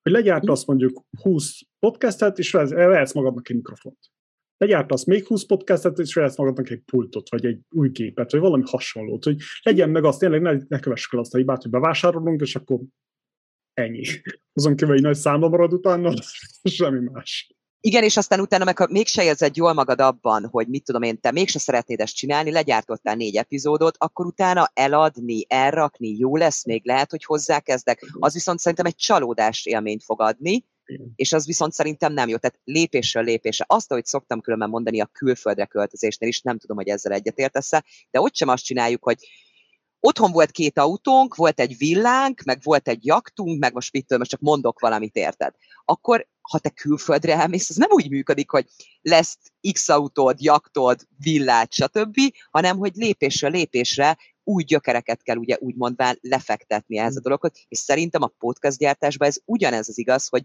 hogy legyártasz mondjuk 20 podcastet, és vehetsz magadnak egy mikrofont. Legyártasz még 20 podcastet, és vehetsz magadnak egy pultot, vagy egy új gépet, vagy valami hasonlót, hogy legyen meg azt, tényleg ne, ne kövessük el azt a hibát, hogy bevásárolunk, és akkor ennyi. Azon kívül egy nagy számba marad utána, semmi más. Igen, és aztán utána meg ha mégse érzed jól magad abban, hogy mit tudom én, te mégse szeretnéd ezt csinálni, legyártottál négy epizódot, akkor utána eladni, elrakni, jó lesz, még lehet, hogy hozzákezdek. Az viszont szerintem egy csalódás élményt fog adni, és az viszont szerintem nem jó. Tehát lépésről lépésre. Azt, ahogy szoktam különben mondani a külföldre költözésnél is, nem tudom, hogy ezzel egyetértesz de ott sem azt csináljuk, hogy otthon volt két autónk, volt egy villánk, meg volt egy jaktunk, meg most mit most csak mondok valamit, érted? Akkor, ha te külföldre elmész, az nem úgy működik, hogy lesz X autód, jaktod, villát, stb., hanem, hogy lépésről lépésre új gyökereket kell ugye úgy mondván lefektetni ehhez a hmm. dologhoz, és szerintem a podcast gyártásban ez ugyanez az igaz, hogy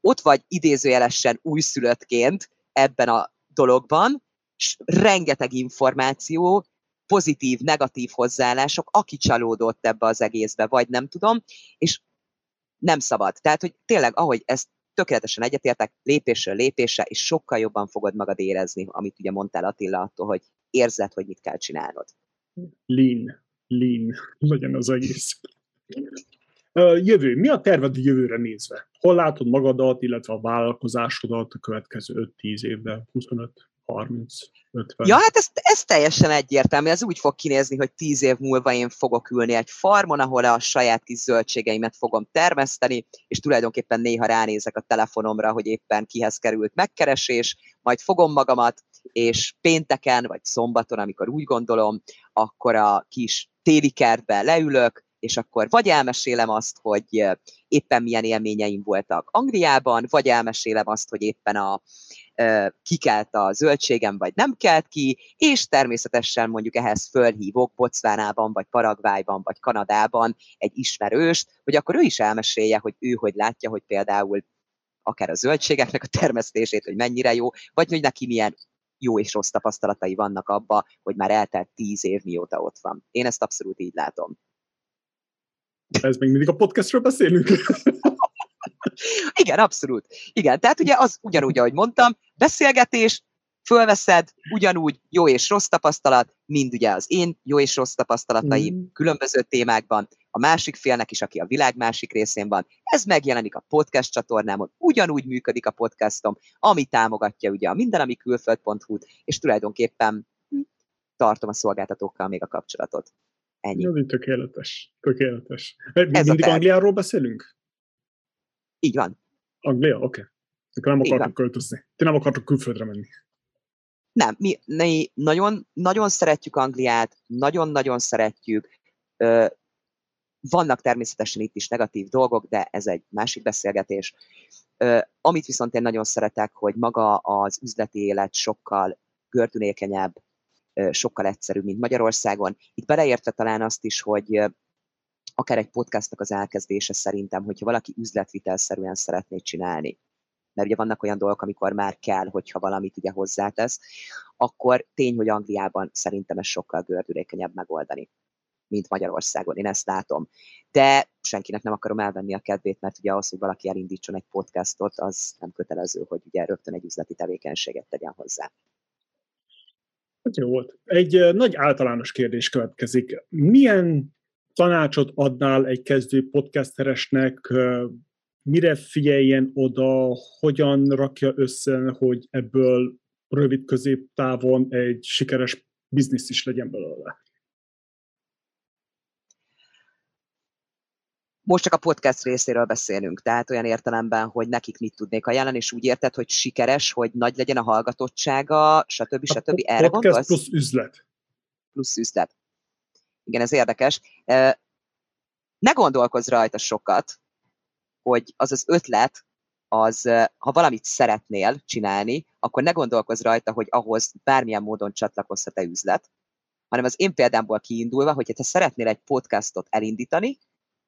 ott vagy idézőjelesen újszülöttként ebben a dologban, és rengeteg információ, pozitív, negatív hozzáállások, aki csalódott ebbe az egészbe, vagy nem tudom, és nem szabad. Tehát, hogy tényleg, ahogy ezt tökéletesen egyetértek, lépésről lépésre, és sokkal jobban fogod magad érezni, amit ugye mondtál Attila attól, hogy érzed, hogy mit kell csinálnod. Lean, lean [LAUGHS] legyen az egész. Jövő. Mi a terved a jövőre nézve? Hol látod magadat, illetve a vállalkozásodat a következő 5-10 évben, 25? 30, 50. Ja, hát ez, ez teljesen egyértelmű. Ez úgy fog kinézni, hogy 10 év múlva én fogok ülni egy farmon, ahol a saját kis zöldségeimet fogom termeszteni, és tulajdonképpen néha ránézek a telefonomra, hogy éppen kihez került megkeresés, majd fogom magamat, és pénteken vagy szombaton, amikor úgy gondolom, akkor a kis téli kertbe leülök, és akkor vagy elmesélem azt, hogy éppen milyen élményeim voltak Angliában, vagy elmesélem azt, hogy éppen a, kikelt a zöldségem, vagy nem kelt ki, és természetesen mondjuk ehhez fölhívok Bocvánában, vagy Paragvájban, vagy Kanadában egy ismerőst, hogy akkor ő is elmesélje, hogy ő hogy látja, hogy például akár a zöldségeknek a termesztését, hogy mennyire jó, vagy hogy neki milyen jó és rossz tapasztalatai vannak abba, hogy már eltelt tíz év mióta ott van. Én ezt abszolút így látom. Ez még mindig a podcastről beszélünk. [LAUGHS] Igen, abszolút. Igen, tehát ugye az ugyanúgy, ahogy mondtam, beszélgetés, fölveszed, ugyanúgy jó és rossz tapasztalat, mind ugye az én jó és rossz tapasztalataim mm. különböző témákban, a másik félnek is, aki a világ másik részén van. Ez megjelenik a podcast csatornámon, ugyanúgy működik a podcastom, ami támogatja ugye a mindenamikülföld.hu-t, és tulajdonképpen tartom a szolgáltatókkal még a kapcsolatot. Ennyi. Ez tökéletes. Tökéletes. Ez Mindig Angliáról beszélünk? Így van. Anglia? Oké. Okay. Akkor nem akartok költözni. Ti nem akartok külföldre menni. Nem, mi, mi nagyon, nagyon szeretjük Angliát, nagyon-nagyon szeretjük. vannak természetesen itt is negatív dolgok, de ez egy másik beszélgetés. Amit viszont én nagyon szeretek, hogy maga az üzleti élet sokkal gördülékenyebb, sokkal egyszerűbb, mint Magyarországon. Itt beleértve talán azt is, hogy akár egy podcastnak az elkezdése szerintem, hogyha valaki üzletvitelszerűen szeretné csinálni, mert ugye vannak olyan dolgok, amikor már kell, hogyha valamit ugye hozzátesz, akkor tény, hogy Angliában szerintem ez sokkal gördülékenyebb megoldani mint Magyarországon. Én ezt látom. De senkinek nem akarom elvenni a kedvét, mert ugye az, hogy valaki elindítson egy podcastot, az nem kötelező, hogy ugye rögtön egy üzleti tevékenységet tegyen hozzá. Hát jó volt. Egy nagy általános kérdés következik. Milyen tanácsot adnál egy kezdő podcasteresnek, mire figyeljen oda, hogyan rakja össze, hogy ebből rövid középtávon egy sikeres biznisz is legyen belőle? Most csak a podcast részéről beszélünk, tehát olyan értelemben, hogy nekik mit tudnék ajánlani, és úgy érted, hogy sikeres, hogy nagy legyen a hallgatottsága, stb. stb. Erre podcast gondolsz? plusz üzlet. Plusz üzlet. Igen, ez érdekes. Ne gondolkozz rajta sokat, hogy az az ötlet, az, ha valamit szeretnél csinálni, akkor ne gondolkozz rajta, hogy ahhoz bármilyen módon csatlakozhat-e üzlet, hanem az én példámból kiindulva, hogy te szeretnél egy podcastot elindítani,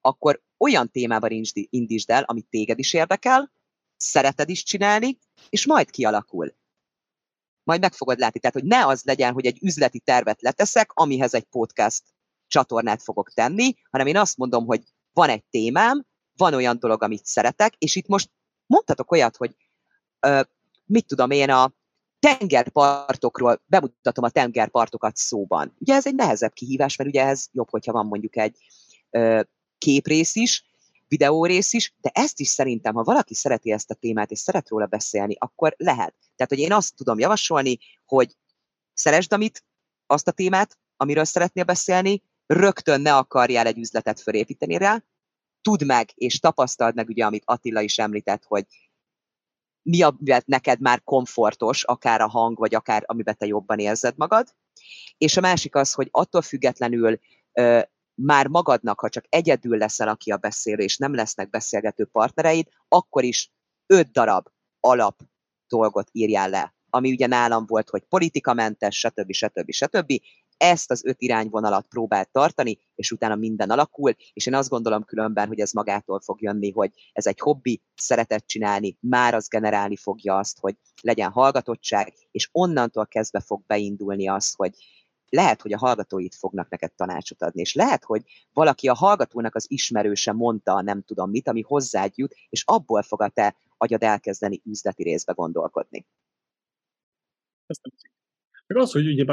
akkor olyan témában indítsd el, amit téged is érdekel, szereted is csinálni, és majd kialakul. Majd meg fogod látni. Tehát, hogy ne az legyen, hogy egy üzleti tervet leteszek, amihez egy podcast csatornát fogok tenni, hanem én azt mondom, hogy van egy témám, van olyan dolog, amit szeretek, és itt most mondhatok olyat, hogy ö, mit tudom én, a tengerpartokról bemutatom a tengerpartokat szóban. Ugye ez egy nehezebb kihívás, mert ugye ez jobb, hogyha van mondjuk egy ö, képrész is, videórész is, de ezt is szerintem, ha valaki szereti ezt a témát, és szeret róla beszélni, akkor lehet. Tehát, hogy én azt tudom javasolni, hogy szeresd amit, azt a témát, amiről szeretnél beszélni, rögtön ne akarjál egy üzletet fölépíteni rá, tudd meg, és tapasztald meg, ugye, amit Attila is említett, hogy mi a, neked már komfortos, akár a hang, vagy akár amiben te jobban érzed magad. És a másik az, hogy attól függetlenül ö, már magadnak, ha csak egyedül leszel, aki a beszélő, és nem lesznek beszélgető partnereid, akkor is öt darab alap dolgot írjál le, ami ugye nálam volt, hogy politikamentes, stb. stb. stb. Ezt az öt irányvonalat próbált tartani, és utána minden alakul, és én azt gondolom különben, hogy ez magától fog jönni, hogy ez egy hobbi, szeretett csinálni, már az generálni fogja azt, hogy legyen hallgatottság, és onnantól kezdve fog beindulni az, hogy lehet, hogy a hallgatóit fognak neked tanácsot adni, és lehet, hogy valaki a hallgatónak az ismerőse mondta nem tudom mit, ami hozzád jut, és abból fog a te agyad elkezdeni üzleti részbe gondolkodni. Meg az, hogy ugye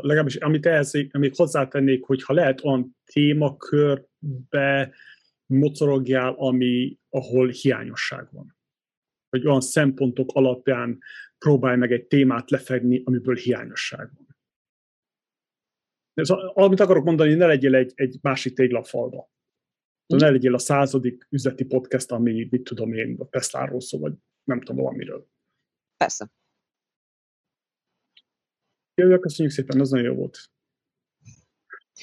legalábbis amit ehhez még hozzátennék, hogy ha lehet olyan témakörbe mocorogjál, ami, ahol hiányosság van. Vagy olyan szempontok alapján próbálj meg egy témát lefedni, amiből hiányosság van. Ez, amit akarok mondani, ne legyél egy, egy másik téglafalba. Mm. Ne legyél a századik üzleti podcast, ami, mit tudom én, a Tesla-ról szól, vagy nem tudom valamiről. Persze. Jövő, köszönjük szépen, az nagyon jó volt.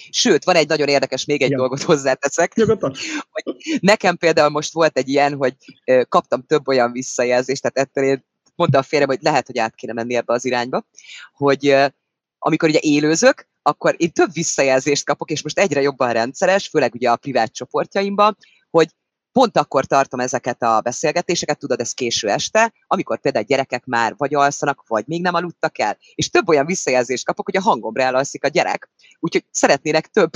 Sőt, van egy nagyon érdekes, még egy Igen. dolgot hozzáteszek. Hogy nekem például most volt egy ilyen, hogy kaptam több olyan visszajelzést, tehát ettől én mondta a férjem, hogy lehet, hogy át kéne menni ebbe az irányba, hogy amikor ugye élőzök, akkor én több visszajelzést kapok, és most egyre jobban rendszeres, főleg ugye a privát csoportjaimban, hogy pont akkor tartom ezeket a beszélgetéseket, tudod, ez késő este, amikor például gyerekek már vagy alszanak, vagy még nem aludtak el. És több olyan visszajelzést kapok, hogy a hangomra elalszik a gyerek. Úgyhogy szeretnének több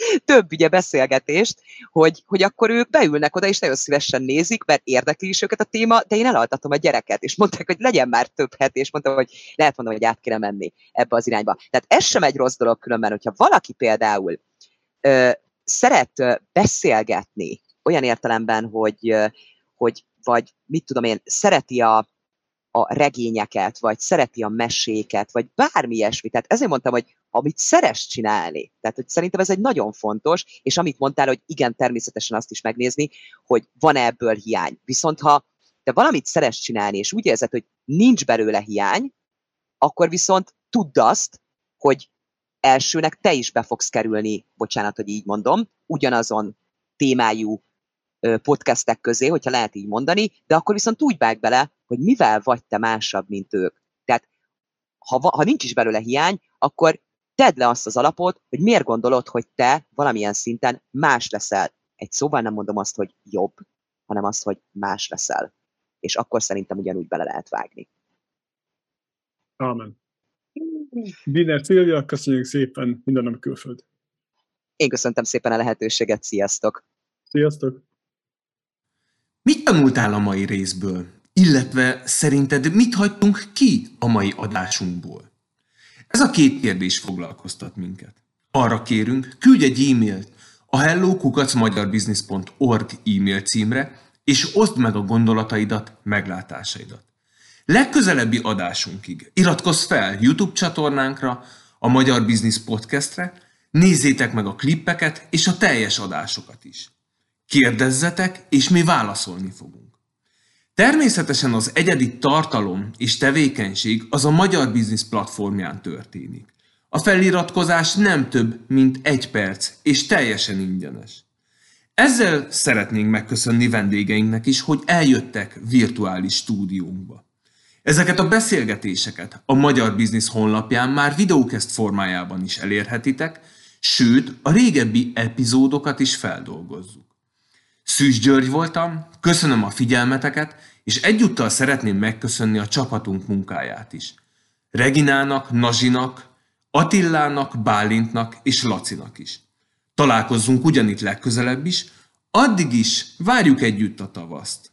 [LAUGHS] több ugye beszélgetést, hogy, hogy akkor ők beülnek oda, és nagyon szívesen nézik, mert érdekli is őket a téma, de én elaltatom a gyereket, és mondták, hogy legyen már több het, és mondtam, hogy lehet mondom, hogy át kéne menni ebbe az irányba. Tehát ez sem egy rossz dolog különben, hogyha valaki például ö, szeret beszélgetni, olyan értelemben, hogy, hogy vagy mit tudom én, szereti a, a regényeket, vagy szereti a meséket, vagy bármi ilyesmi. Tehát ezért mondtam, hogy amit szeres csinálni. Tehát hogy szerintem ez egy nagyon fontos, és amit mondtál, hogy igen, természetesen azt is megnézni, hogy van -e ebből hiány. Viszont ha te valamit szeres csinálni, és úgy érzed, hogy nincs belőle hiány, akkor viszont tudd azt, hogy elsőnek te is be fogsz kerülni, bocsánat, hogy így mondom, ugyanazon témájú podcastek közé, hogyha lehet így mondani, de akkor viszont úgy vág bele, hogy mivel vagy te másabb, mint ők. Tehát ha, ha nincs is belőle hiány, akkor tedd le azt az alapot, hogy miért gondolod, hogy te valamilyen szinten más leszel. Egy szóval nem mondom azt, hogy jobb, hanem azt, hogy más leszel. És akkor szerintem ugyanúgy bele lehet vágni. Amen. Biner Szilvia, köszönjük szépen, minden nem külföld. Én köszöntem szépen a lehetőséget, sziasztok! Sziasztok! Mit tanultál a mai részből? Illetve szerinted mit hagytunk ki a mai adásunkból? Ez a két kérdés foglalkoztat minket. Arra kérünk, küldj egy e-mailt a hellokukacmagyarbusiness.org e-mail címre, és oszd meg a gondolataidat, meglátásaidat. Legközelebbi adásunkig iratkozz fel YouTube csatornánkra, a Magyar Business Podcastre, nézzétek meg a klippeket és a teljes adásokat is. Kérdezzetek, és mi válaszolni fogunk. Természetesen az egyedi tartalom és tevékenység az a Magyar Business platformján történik. A feliratkozás nem több, mint egy perc, és teljesen ingyenes. Ezzel szeretnénk megköszönni vendégeinknek is, hogy eljöttek virtuális stúdiónkba. Ezeket a beszélgetéseket a Magyar Business honlapján már videókeszt formájában is elérhetitek, sőt, a régebbi epizódokat is feldolgozzuk. Szűs György voltam, köszönöm a figyelmeteket, és egyúttal szeretném megköszönni a csapatunk munkáját is. Reginának, Nazsinak, Attillának, Bálintnak és Lacinak is. Találkozzunk ugyanitt legközelebb is, addig is várjuk együtt a tavaszt.